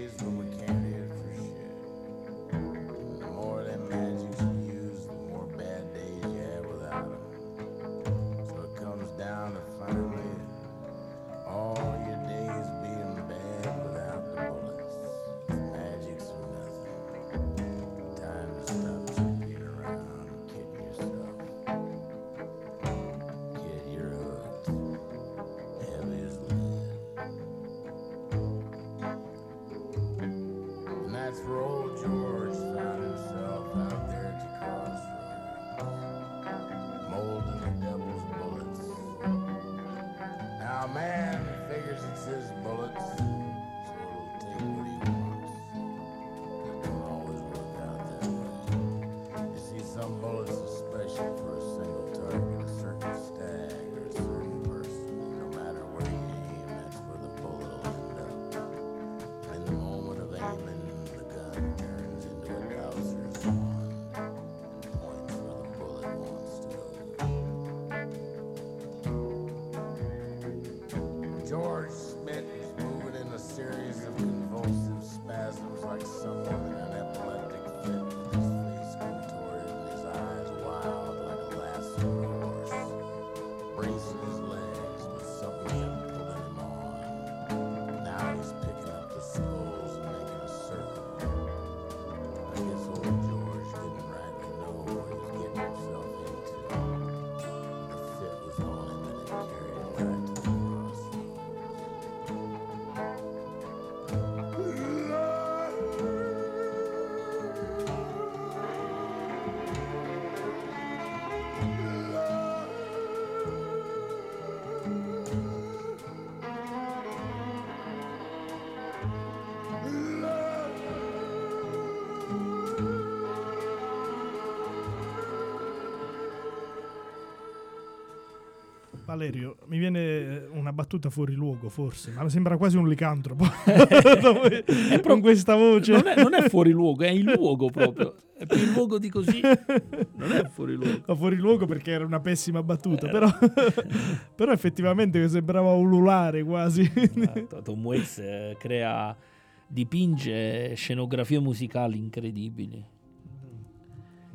Valerio, mi viene una battuta fuori luogo forse, ma sembra quasi un licantropo <laughs> È con questa voce. Non è, non è fuori luogo, è il luogo proprio. <laughs> È più il luogo di così. Non è fuori luogo. No, fuori luogo perché era una pessima battuta, però, <laughs> però effettivamente sembrava ululare quasi. Esatto, Tom Waits eh, crea, dipinge scenografie musicali incredibili.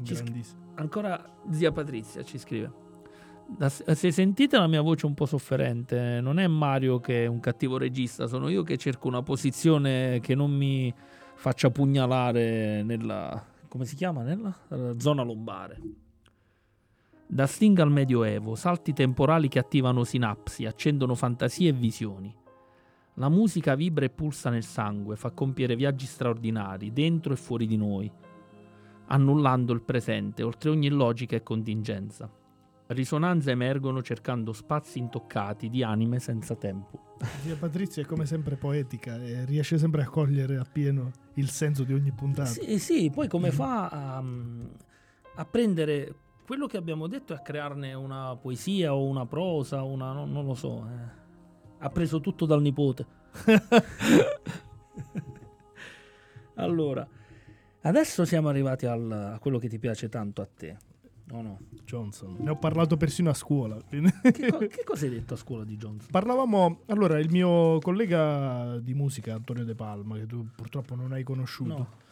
Sc- Grandissimo. Ancora zia Patrizia ci scrive. Se sentite la mia voce un po' sofferente, non è Mario che è un cattivo regista, sono io che cerco una posizione che non mi faccia pugnalare nella, come si chiama? Nella eh, zona lombare. Da Sting al Medioevo, salti temporali che attivano sinapsi, accendono fantasie e visioni. La musica vibra e pulsa nel sangue, fa compiere viaggi straordinari, dentro e fuori di noi, annullando il presente, oltre ogni logica e contingenza. Risonanze emergono cercando spazi intoccati di anime senza tempo. Zia Patrizia è come sempre poetica e riesce sempre a cogliere appieno il senso di ogni puntata. Sì, sì poi come fa a, a prendere quello che abbiamo detto e a crearne una poesia o una prosa, una, non, non lo so. Eh. Ha preso tutto dal nipote. <laughs> allora, adesso siamo arrivati al, a quello che ti piace tanto a te No, no, Johnson. Ne ho parlato persino a scuola. Che, co- <laughs> che, cosa hai detto a scuola di Johnson? Parlavamo, allora, il mio collega di musica, Antonio De Palma, che tu purtroppo non hai conosciuto. No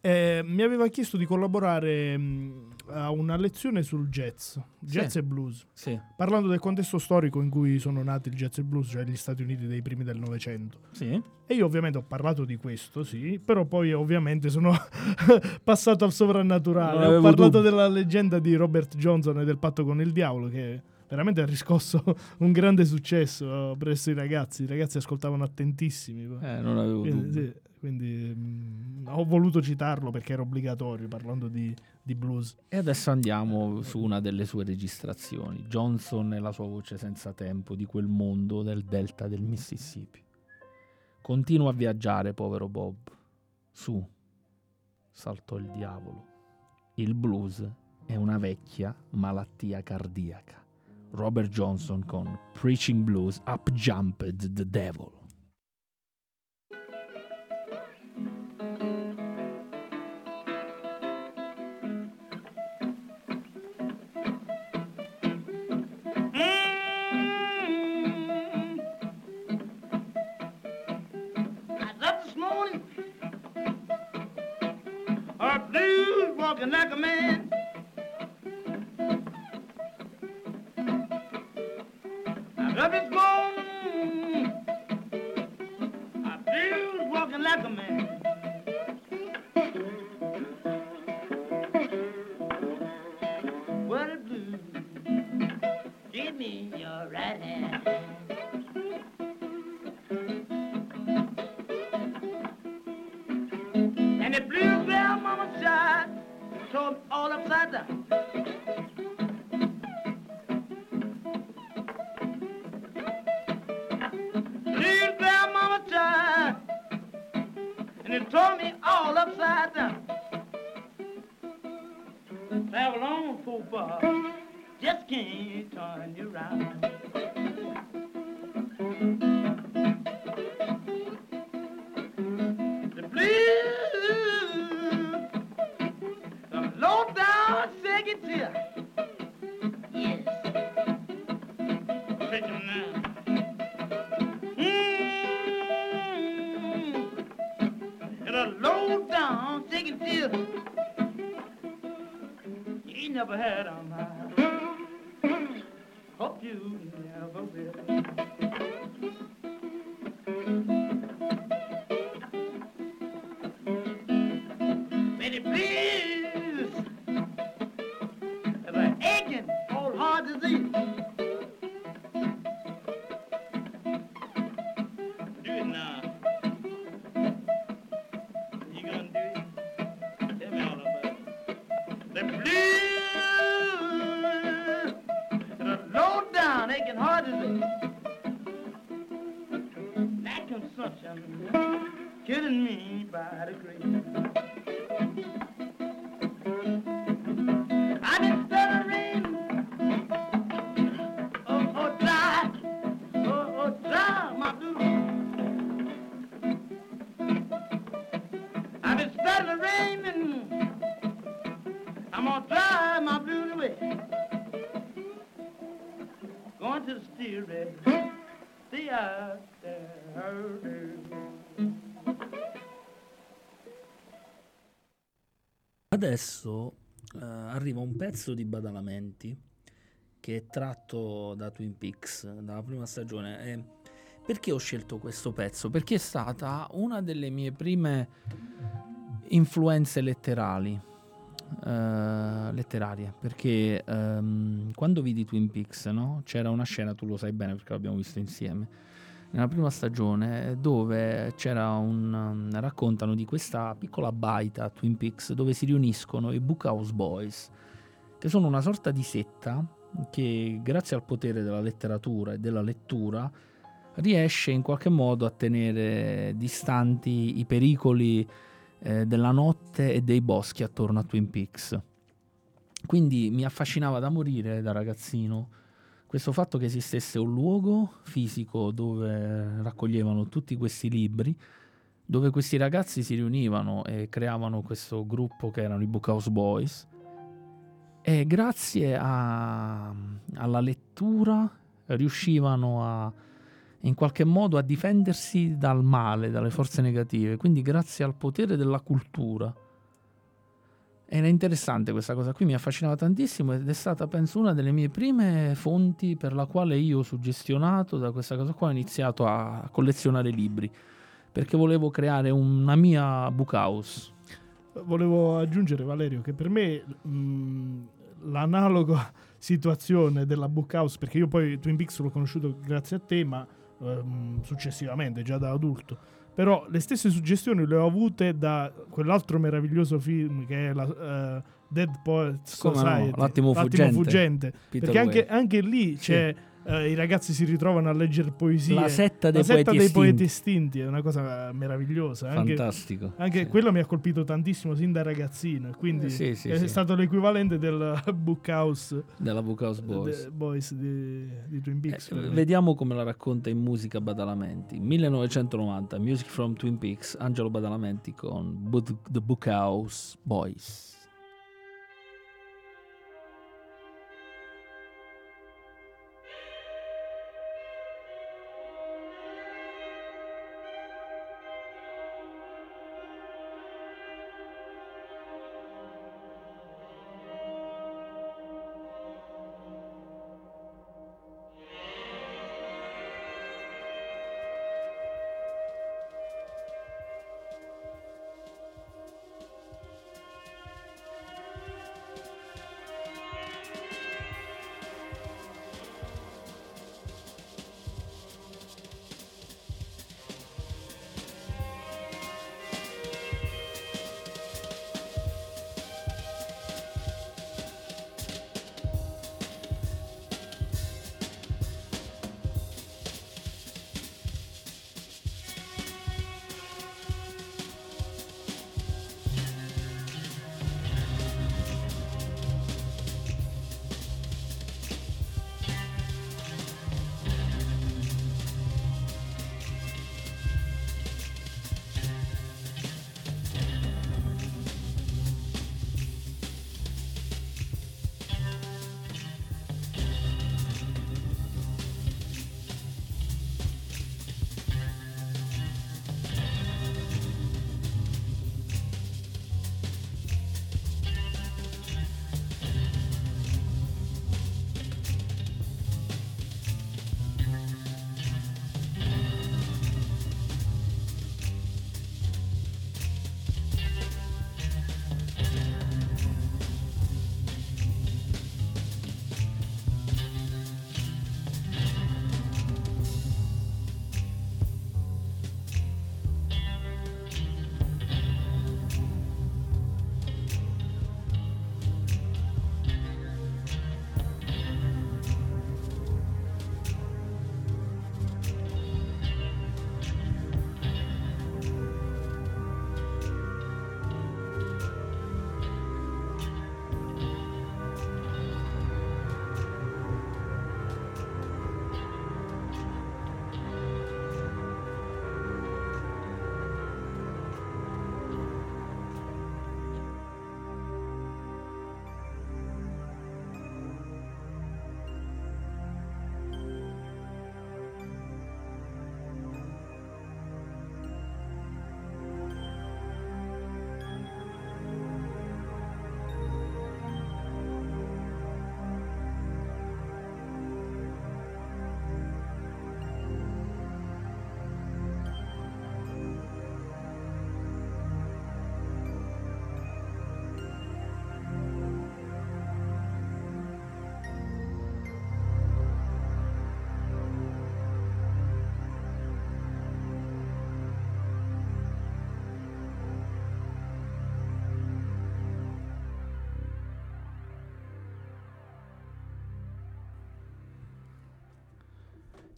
eh, mi aveva chiesto di collaborare mh, mm, a una lezione sul jazz, jazz sì. e blues, sì. parlando del contesto storico in cui sono nati il jazz e blues, cioè gli Stati Uniti dei primi del Novecento. Sì. E io ovviamente ho parlato di questo, sì, però poi ovviamente sono <laughs> passato al sovrannaturale. Ho parlato dubbi. della leggenda di Robert Johnson e del patto con il diavolo che veramente ha riscosso <laughs> un grande successo presso i ragazzi. I ragazzi ascoltavano attentissimi. Eh, non avevo Quindi, sì, quindi mh, ho voluto citarlo perché era obbligatorio parlando di, di, blues. E adesso andiamo su una delle sue registrazioni. Johnson e la sua voce senza tempo di quel mondo del delta del Mississippi. Continua a viaggiare, povero Bob. Su, saltò il diavolo. Il blues è una vecchia malattia cardiaca. Robert Johnson con Preaching Blues Up Jumped the Devil. Like a man. by the grace. Adesso uh, arriva un pezzo di Badalamenti che è tratto da Twin Peaks, dalla prima stagione. E perché ho scelto questo pezzo? Perché è stata una delle mie prime influenze letterali. Uh, letterarie perché um, quando vidi Twin Peaks no? c'era una scena, tu lo sai bene perché l'abbiamo visto insieme nella prima stagione dove c'era un um, raccontano di questa piccola baita Twin Peaks dove si riuniscono i Bookhouse Boys che sono una sorta di setta che grazie al potere della letteratura e della lettura riesce in qualche modo a tenere distanti i pericoli eh, della notte e dei boschi attorno a Twin Peaks. Quindi mi affascinava da morire da ragazzino questo fatto che esistesse un luogo fisico dove raccoglievano tutti questi libri, dove questi ragazzi si riunivano e creavano questo gruppo che erano i Bookhouse Boys e grazie a, alla lettura riuscivano a in qualche modo a difendersi dal male, dalle forze negative, quindi grazie al potere della cultura era interessante questa cosa qui, mi affascinava tantissimo ed è stata, penso, una delle mie prime fonti per la quale io, suggestionato da questa cosa qua, ho iniziato a collezionare libri, perché volevo creare una mia book house. Volevo aggiungere, Valerio, che per me mh, l'analoga <laughs> situazione della book house, perché io poi Twin Peaks l'ho conosciuto grazie a te, ma ehm, successivamente, già da adulto però le stesse suggestioni le ho avute da quell'altro meraviglioso film che è la uh, Dead Poets Society, no, l'attimo, l'attimo fuggente, perché anche, anche, lì c'è sì eh, i ragazzi si ritrovano a leggere poesie. La setta dei, la setta poeti, dei estinti. poeti, estinti. è una cosa meravigliosa. Fantastico. Anche, anche sì. quello mi ha colpito tantissimo sin da ragazzino. Quindi eh, sì, sì, è stato l'equivalente del <laughs> book house della Book House Boys, Boys di, di, Twin Peaks. Eh, vediamo come la racconta in musica Badalamenti. 1990, Music from Twin Peaks, Angelo Badalamenti con The Book House Boys.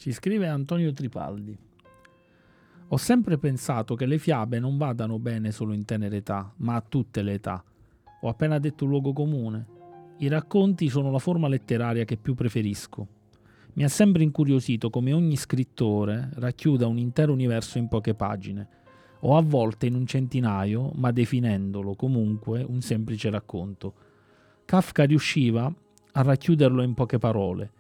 Ci scrive Antonio Tripaldi. Ho sempre pensato che le fiabe non vadano bene solo in tenera età, ma a tutte le età. Ho appena detto luogo comune. I racconti sono la forma letteraria che più preferisco. Mi ha sempre incuriosito come ogni scrittore racchiuda un intero universo in poche pagine, o a volte in un centinaio, ma definendolo comunque un semplice racconto. Kafka riusciva a racchiuderlo in poche parole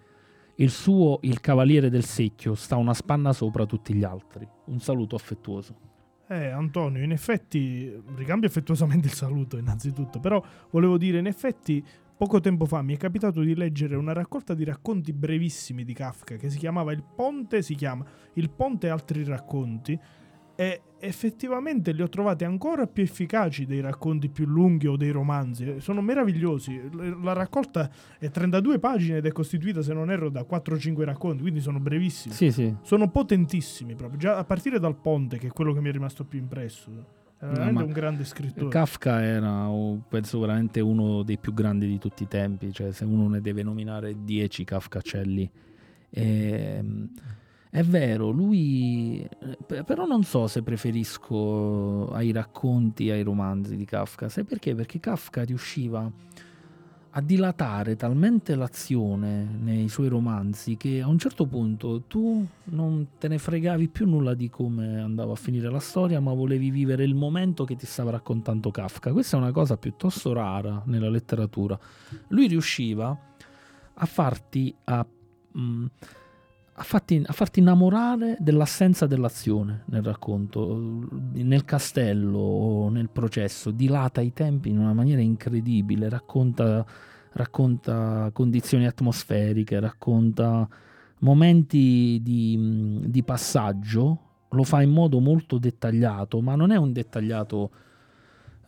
il suo, il Cavaliere del Secchio, sta una spanna sopra tutti gli altri. Un saluto affettuoso. Eh, Antonio, in effetti, ricambio affettuosamente il saluto innanzitutto, però volevo dire, in effetti, poco tempo fa mi è capitato di leggere una raccolta di racconti brevissimi di Kafka che si chiamava Il Ponte, si chiama Il Ponte e altri racconti, e effettivamente li ho trovati ancora più efficaci dei racconti più lunghi o dei romanzi. Sono meravigliosi. La raccolta è 32 pagine ed è costituita, se non erro, da 4-5 racconti, quindi sono brevissimi. Sì, sì. Sono potentissimi proprio, già a partire dal Ponte, che è quello che mi è rimasto più impresso. È veramente no, un grande scrittore. Kafka era, penso, veramente uno dei più grandi di tutti i tempi. Cioè, se uno ne deve nominare 10 Kafkacelli. Ehm è vero, lui... Eh, però non so se preferisco ai racconti, ai romanzi di Kafka. Sai perché? Perché Kafka riusciva a dilatare talmente l'azione nei suoi romanzi che a un certo punto tu non te ne fregavi più nulla di come andava a finire la storia, ma volevi vivere il momento che ti stava raccontando Kafka. Questa è una cosa piuttosto rara nella letteratura. Lui riusciva a farti a... Mh, mm, a farti, a farti, innamorare dell'assenza dell'azione nel racconto, nel castello nel processo, dilata i tempi in una maniera incredibile, racconta, racconta condizioni atmosferiche, racconta momenti di, di passaggio, lo fa in modo molto dettagliato, ma non è un dettagliato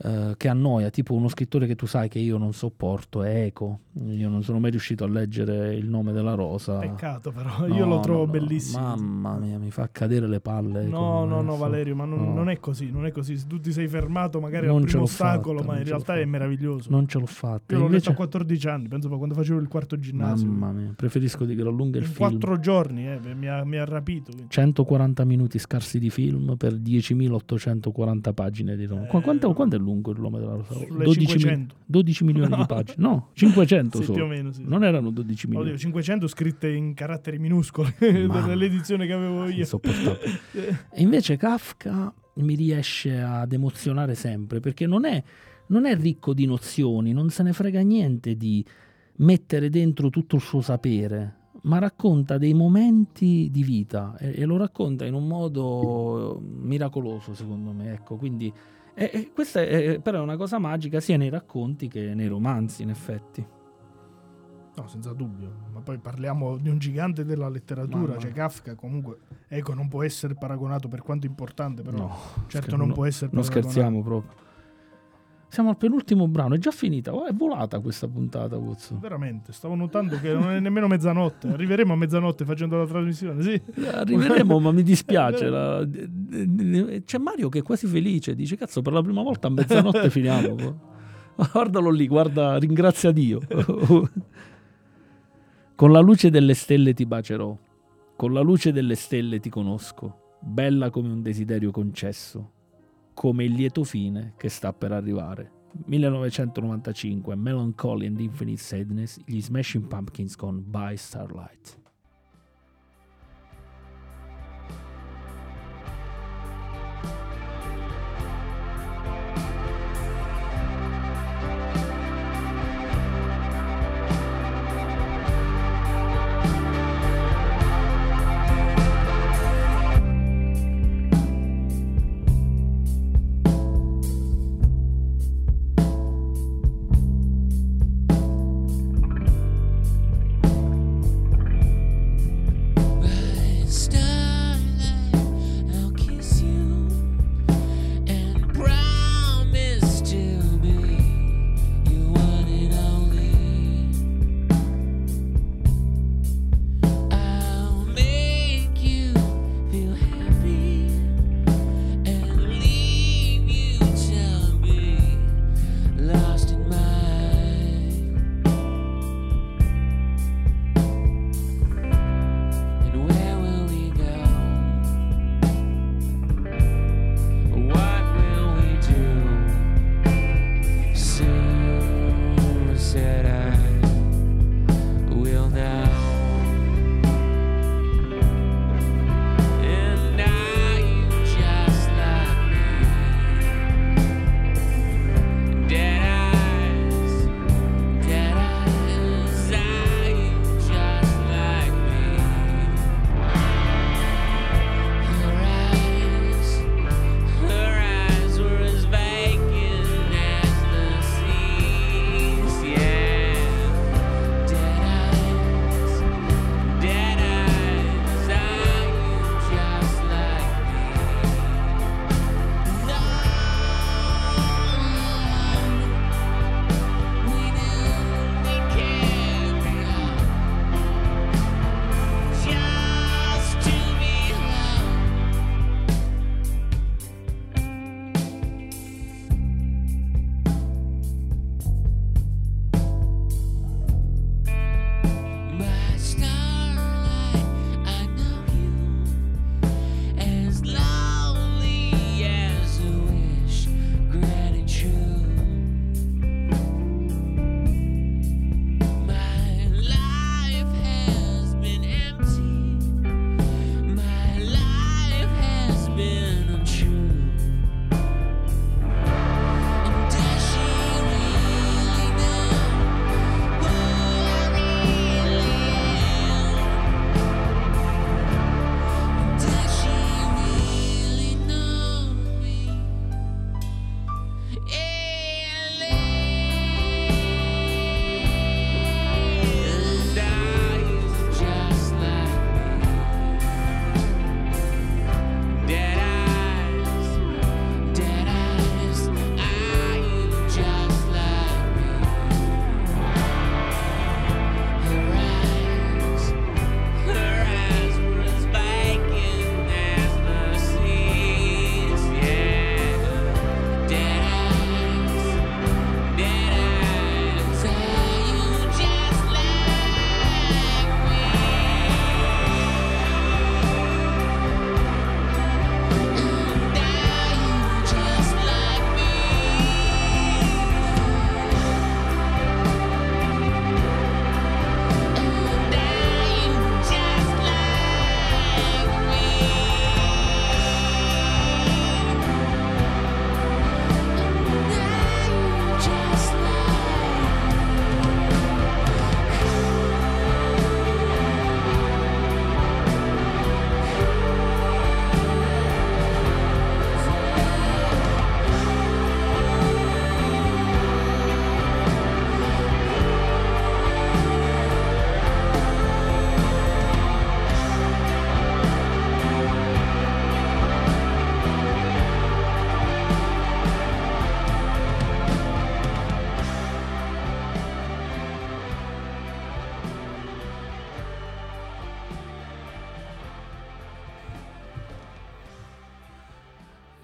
eh, che annoia, tipo uno scrittore che tu sai che io non sopporto, è Eco. Io non sono mai riuscito a leggere il nome della rosa. Peccato, però, no, io lo trovo no, bellissimo. Mamma mia, mi fa cadere le palle. No, no, no, Valerio, ma non, non, è così, non è così. Se tu ti sei fermato magari non al primo ostacolo, fatta, ma in realtà è meraviglioso. Non ce l'ho fatta. Io l'ho Invece... letto a 14 anni, penso quando facevo il quarto ginnasio. Mamma mia, preferisco di gran lunga il in film. 4 giorni, eh, mi, ha, mi ha rapito. 140 minuti scarsi di film per 10.840 pagine di romanzo. Eh, quanto, quanto è lungo il nome della rosa? 12, mi- 12 milioni di <laughs> pagine. No, 500 <laughs> sì, solo. Più o meno, sì. Non erano 12 milioni. Oddio, 500 scritte in caratteri minuscoli <laughs> dell'edizione che avevo io. E invece Kafka mi riesce ad emozionare sempre perché non è, non è ricco di nozioni, non se ne frega niente di mettere dentro tutto il suo sapere ma racconta dei momenti di vita e, e, lo racconta in un modo miracoloso secondo me ecco quindi e, e questa è, però è una cosa magica sia nei racconti che nei romanzi, in effetti. No, senza dubbio. Ma poi parliamo di un gigante della letteratura, Mamma. cioè Kafka comunque, ecco, non può essere paragonato per quanto importante, però no, certo non no, può essere paragonato. Non scherziamo proprio. Siamo al penultimo brano, è già finita. Oh, è volata questa puntata, Wuzzo. Veramente, stavo notando che non è nemmeno mezzanotte. Arriveremo a mezzanotte facendo la trasmissione, sì. Arriveremo, ma mi dispiace. <laughs> La... C'è Mario che è quasi felice, dice cazzo, per la prima volta a mezzanotte <laughs> finiamo. Guardalo lì, guarda, ringrazia Dio. <laughs> Con la luce delle stelle ti bacerò, con la luce delle stelle ti conosco, bella come un desiderio concesso come il lieto fine che sta per arrivare. 1995, Melancholy and Infinite Sadness, gli Smashing Pumpkins con By Starlight.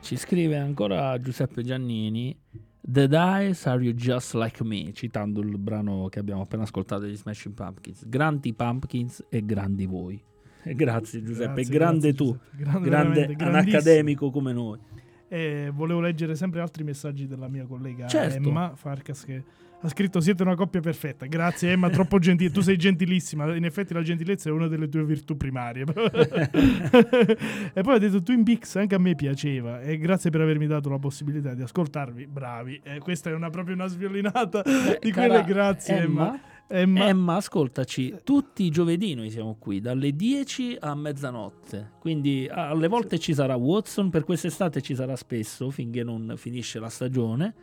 Ci scrive ancora Giuseppe Giannini. The Dice Are You Just Like Me, citando il brano che abbiamo appena ascoltato degli Smashing Pumpkins. Grandi Pumpkins e grandi voi. Grazie Giuseppe, grazie, grande grazie, tu, Giuseppe. grande, grande un accademico come noi. E volevo leggere sempre altri messaggi della mia collega certo. Emma Farcas che ha scritto siete una coppia perfetta. Grazie Emma, troppo <laughs> gentile. Tu sei gentilissima. In effetti la gentilezza è una delle tue virtù primarie. <laughs> e poi ha detto Twin Peaks anche a me piaceva e grazie per avermi dato la possibilità di ascoltarvi. Bravi. E questa è una, proprio una sviolinata eh, di quelle grazie Emma. Emma. Emma. Emma, ascoltaci, tutti i giovedì noi siamo qui, dalle 10 a mezzanotte, quindi alle volte ci sarà Watson, per quest'estate ci sarà spesso finché non finisce la stagione.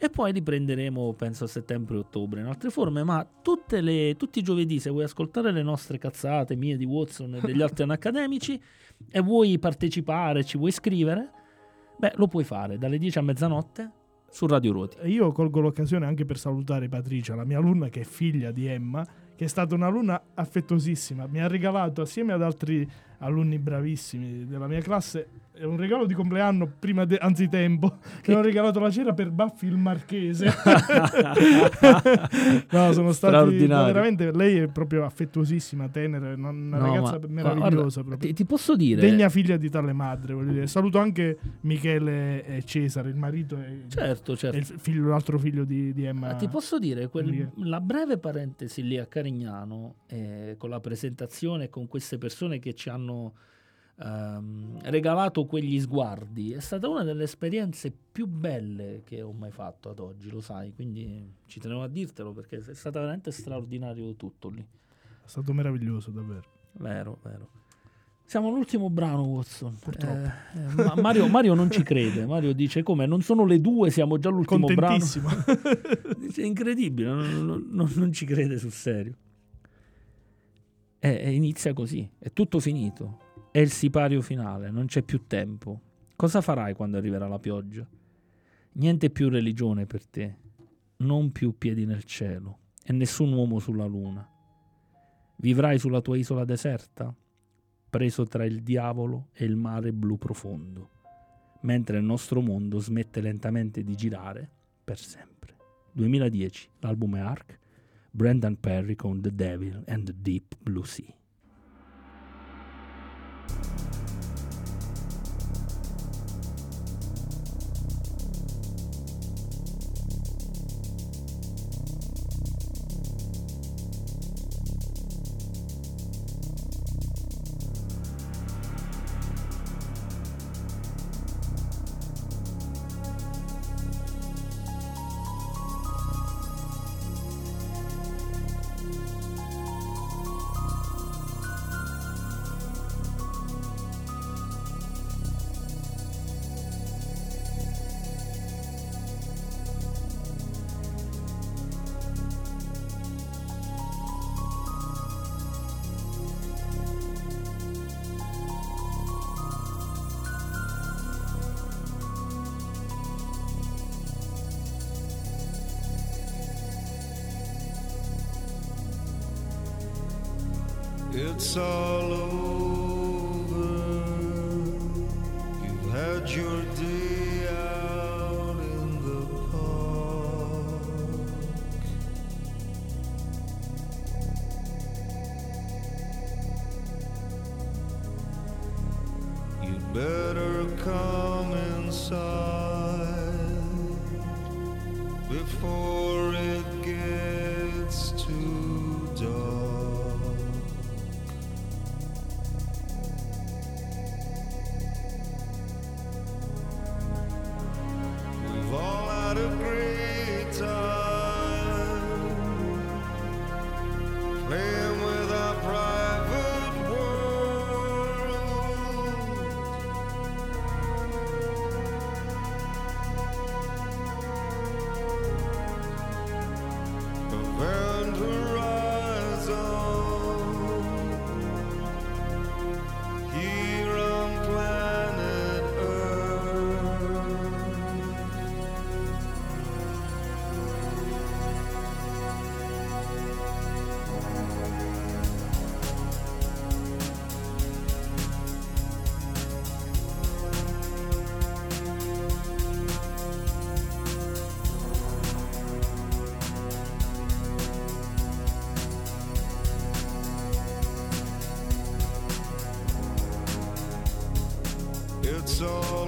E poi riprenderemo penso a settembre-ottobre in altre forme, ma le, tutti i giovedì se vuoi ascoltare le nostre cazzate mie di Watson e degli altri <laughs> accademici e vuoi partecipare, ci vuoi scrivere, beh lo puoi fare dalle 10 a mezzanotte su Radio Ruoti. Io colgo l'occasione anche per salutare Patricia, la mia alunna che è figlia di Emma, che è stata un'alunna affettuosissima, mi ha regalato assieme ad altri alunni bravissimi della mia classe è un regalo di compleanno prima de- anzitempo <laughs> che ho regalato la cera per Baffi il Marchese <laughs> no sono stati veramente lei è proprio affettuosissima tenera una no, ragazza meravigliosa guarda, ti, ti, posso dire degna figlia di tale madre dire. saluto anche Michele e Cesare il marito e, certo, certo. il figlio, l'altro figlio di, di Emma ti posso dire quel, la breve parentesi lì a Carignano eh, con la presentazione con queste persone che ci hanno ehm, regalato quegli sguardi. È stata una delle esperienze più belle che ho mai fatto ad oggi, lo sai, quindi ci tenevo a dirtelo perché è stato veramente straordinario tutto lì. È stato meraviglioso, davvero. Vero, vero. Siamo all'ultimo brano, Watson. Purtroppo. Eh, eh, Mario, Mario, non ci crede. Mario dice: Come? Non sono le due, siamo già all'ultimo brano. È incredibile, non, non, non, ci crede sul serio. E, inizia così: è tutto finito. È il sipario finale, non c'è più tempo. Cosa farai quando arriverà la pioggia? Niente più religione per te, non più piedi nel cielo e nessun uomo sulla luna. Vivrai sulla tua isola deserta, preso tra il diavolo e il mare blu profondo, mentre il nostro mondo smette lentamente di girare per sempre. 2010, l'album è Ark, Brendan Perry con The Devil and the Deep Blue Sea. so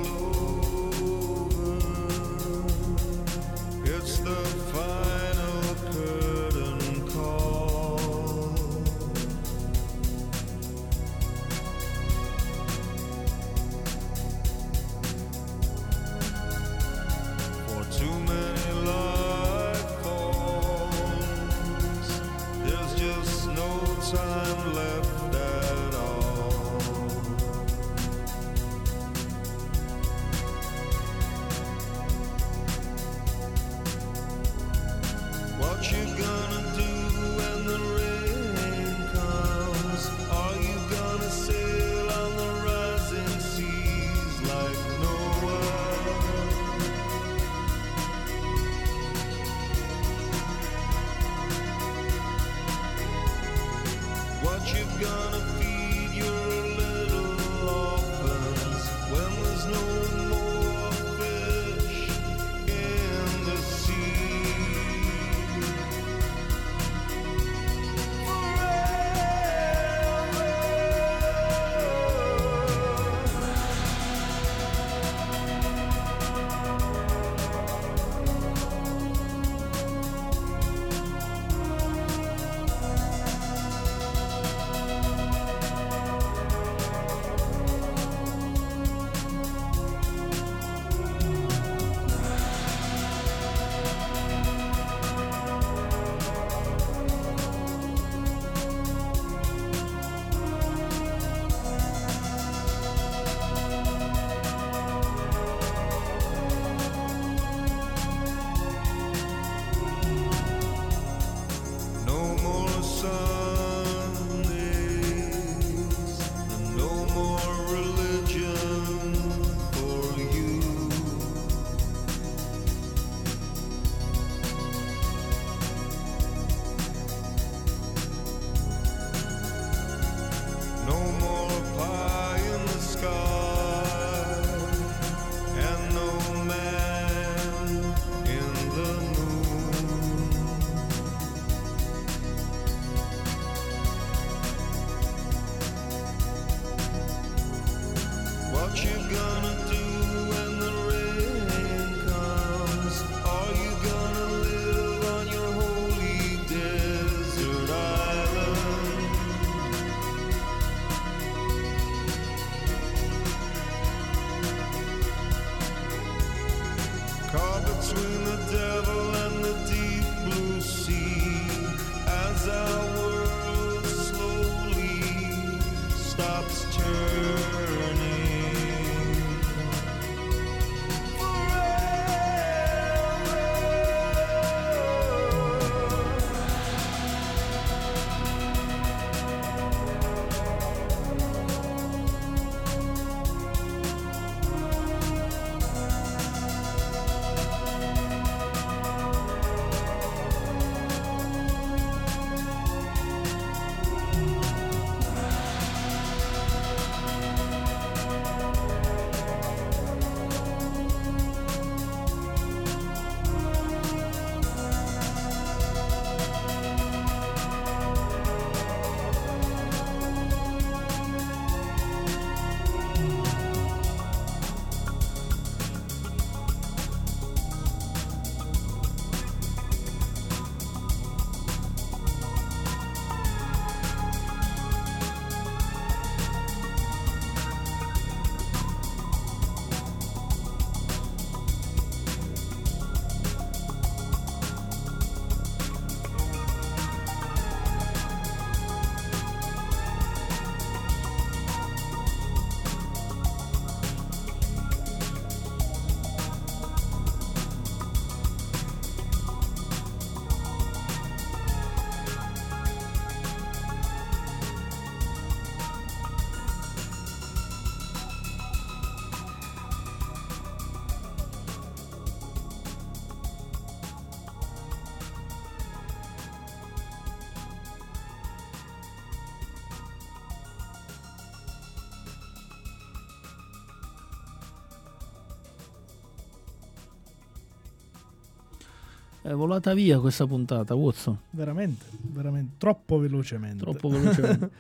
È volata via questa puntata, Watson. Veramente, veramente, troppo velocemente. Troppo <laughs> velocemente.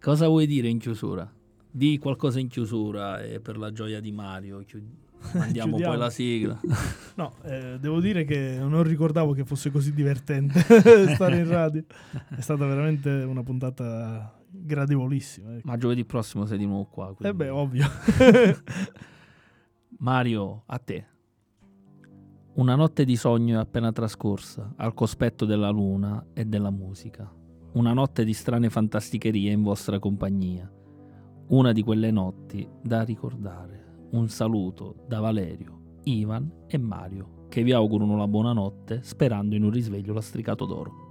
Cosa vuoi dire in chiusura? Di qualcosa in chiusura e per la gioia di Mario. Chiud- <laughs> Mandiamo poi la sigla. <laughs> No, eh, devo dire che non ricordavo che fosse così divertente stare in radio. È stata veramente una puntata gradevolissima. Ecco. Ma giovedì prossimo sei di nuovo qua. Quindi... Eh beh, ovvio. Mario, a te. Una notte di sogno è appena trascorsa, al cospetto della luna e della musica. Una notte di strane fantasticherie in vostra compagnia. Una di quelle notti da ricordare. Un saluto da Valerio, Ivan e Mario, che vi augurano la buonanotte sperando in un risveglio lastricato d'oro.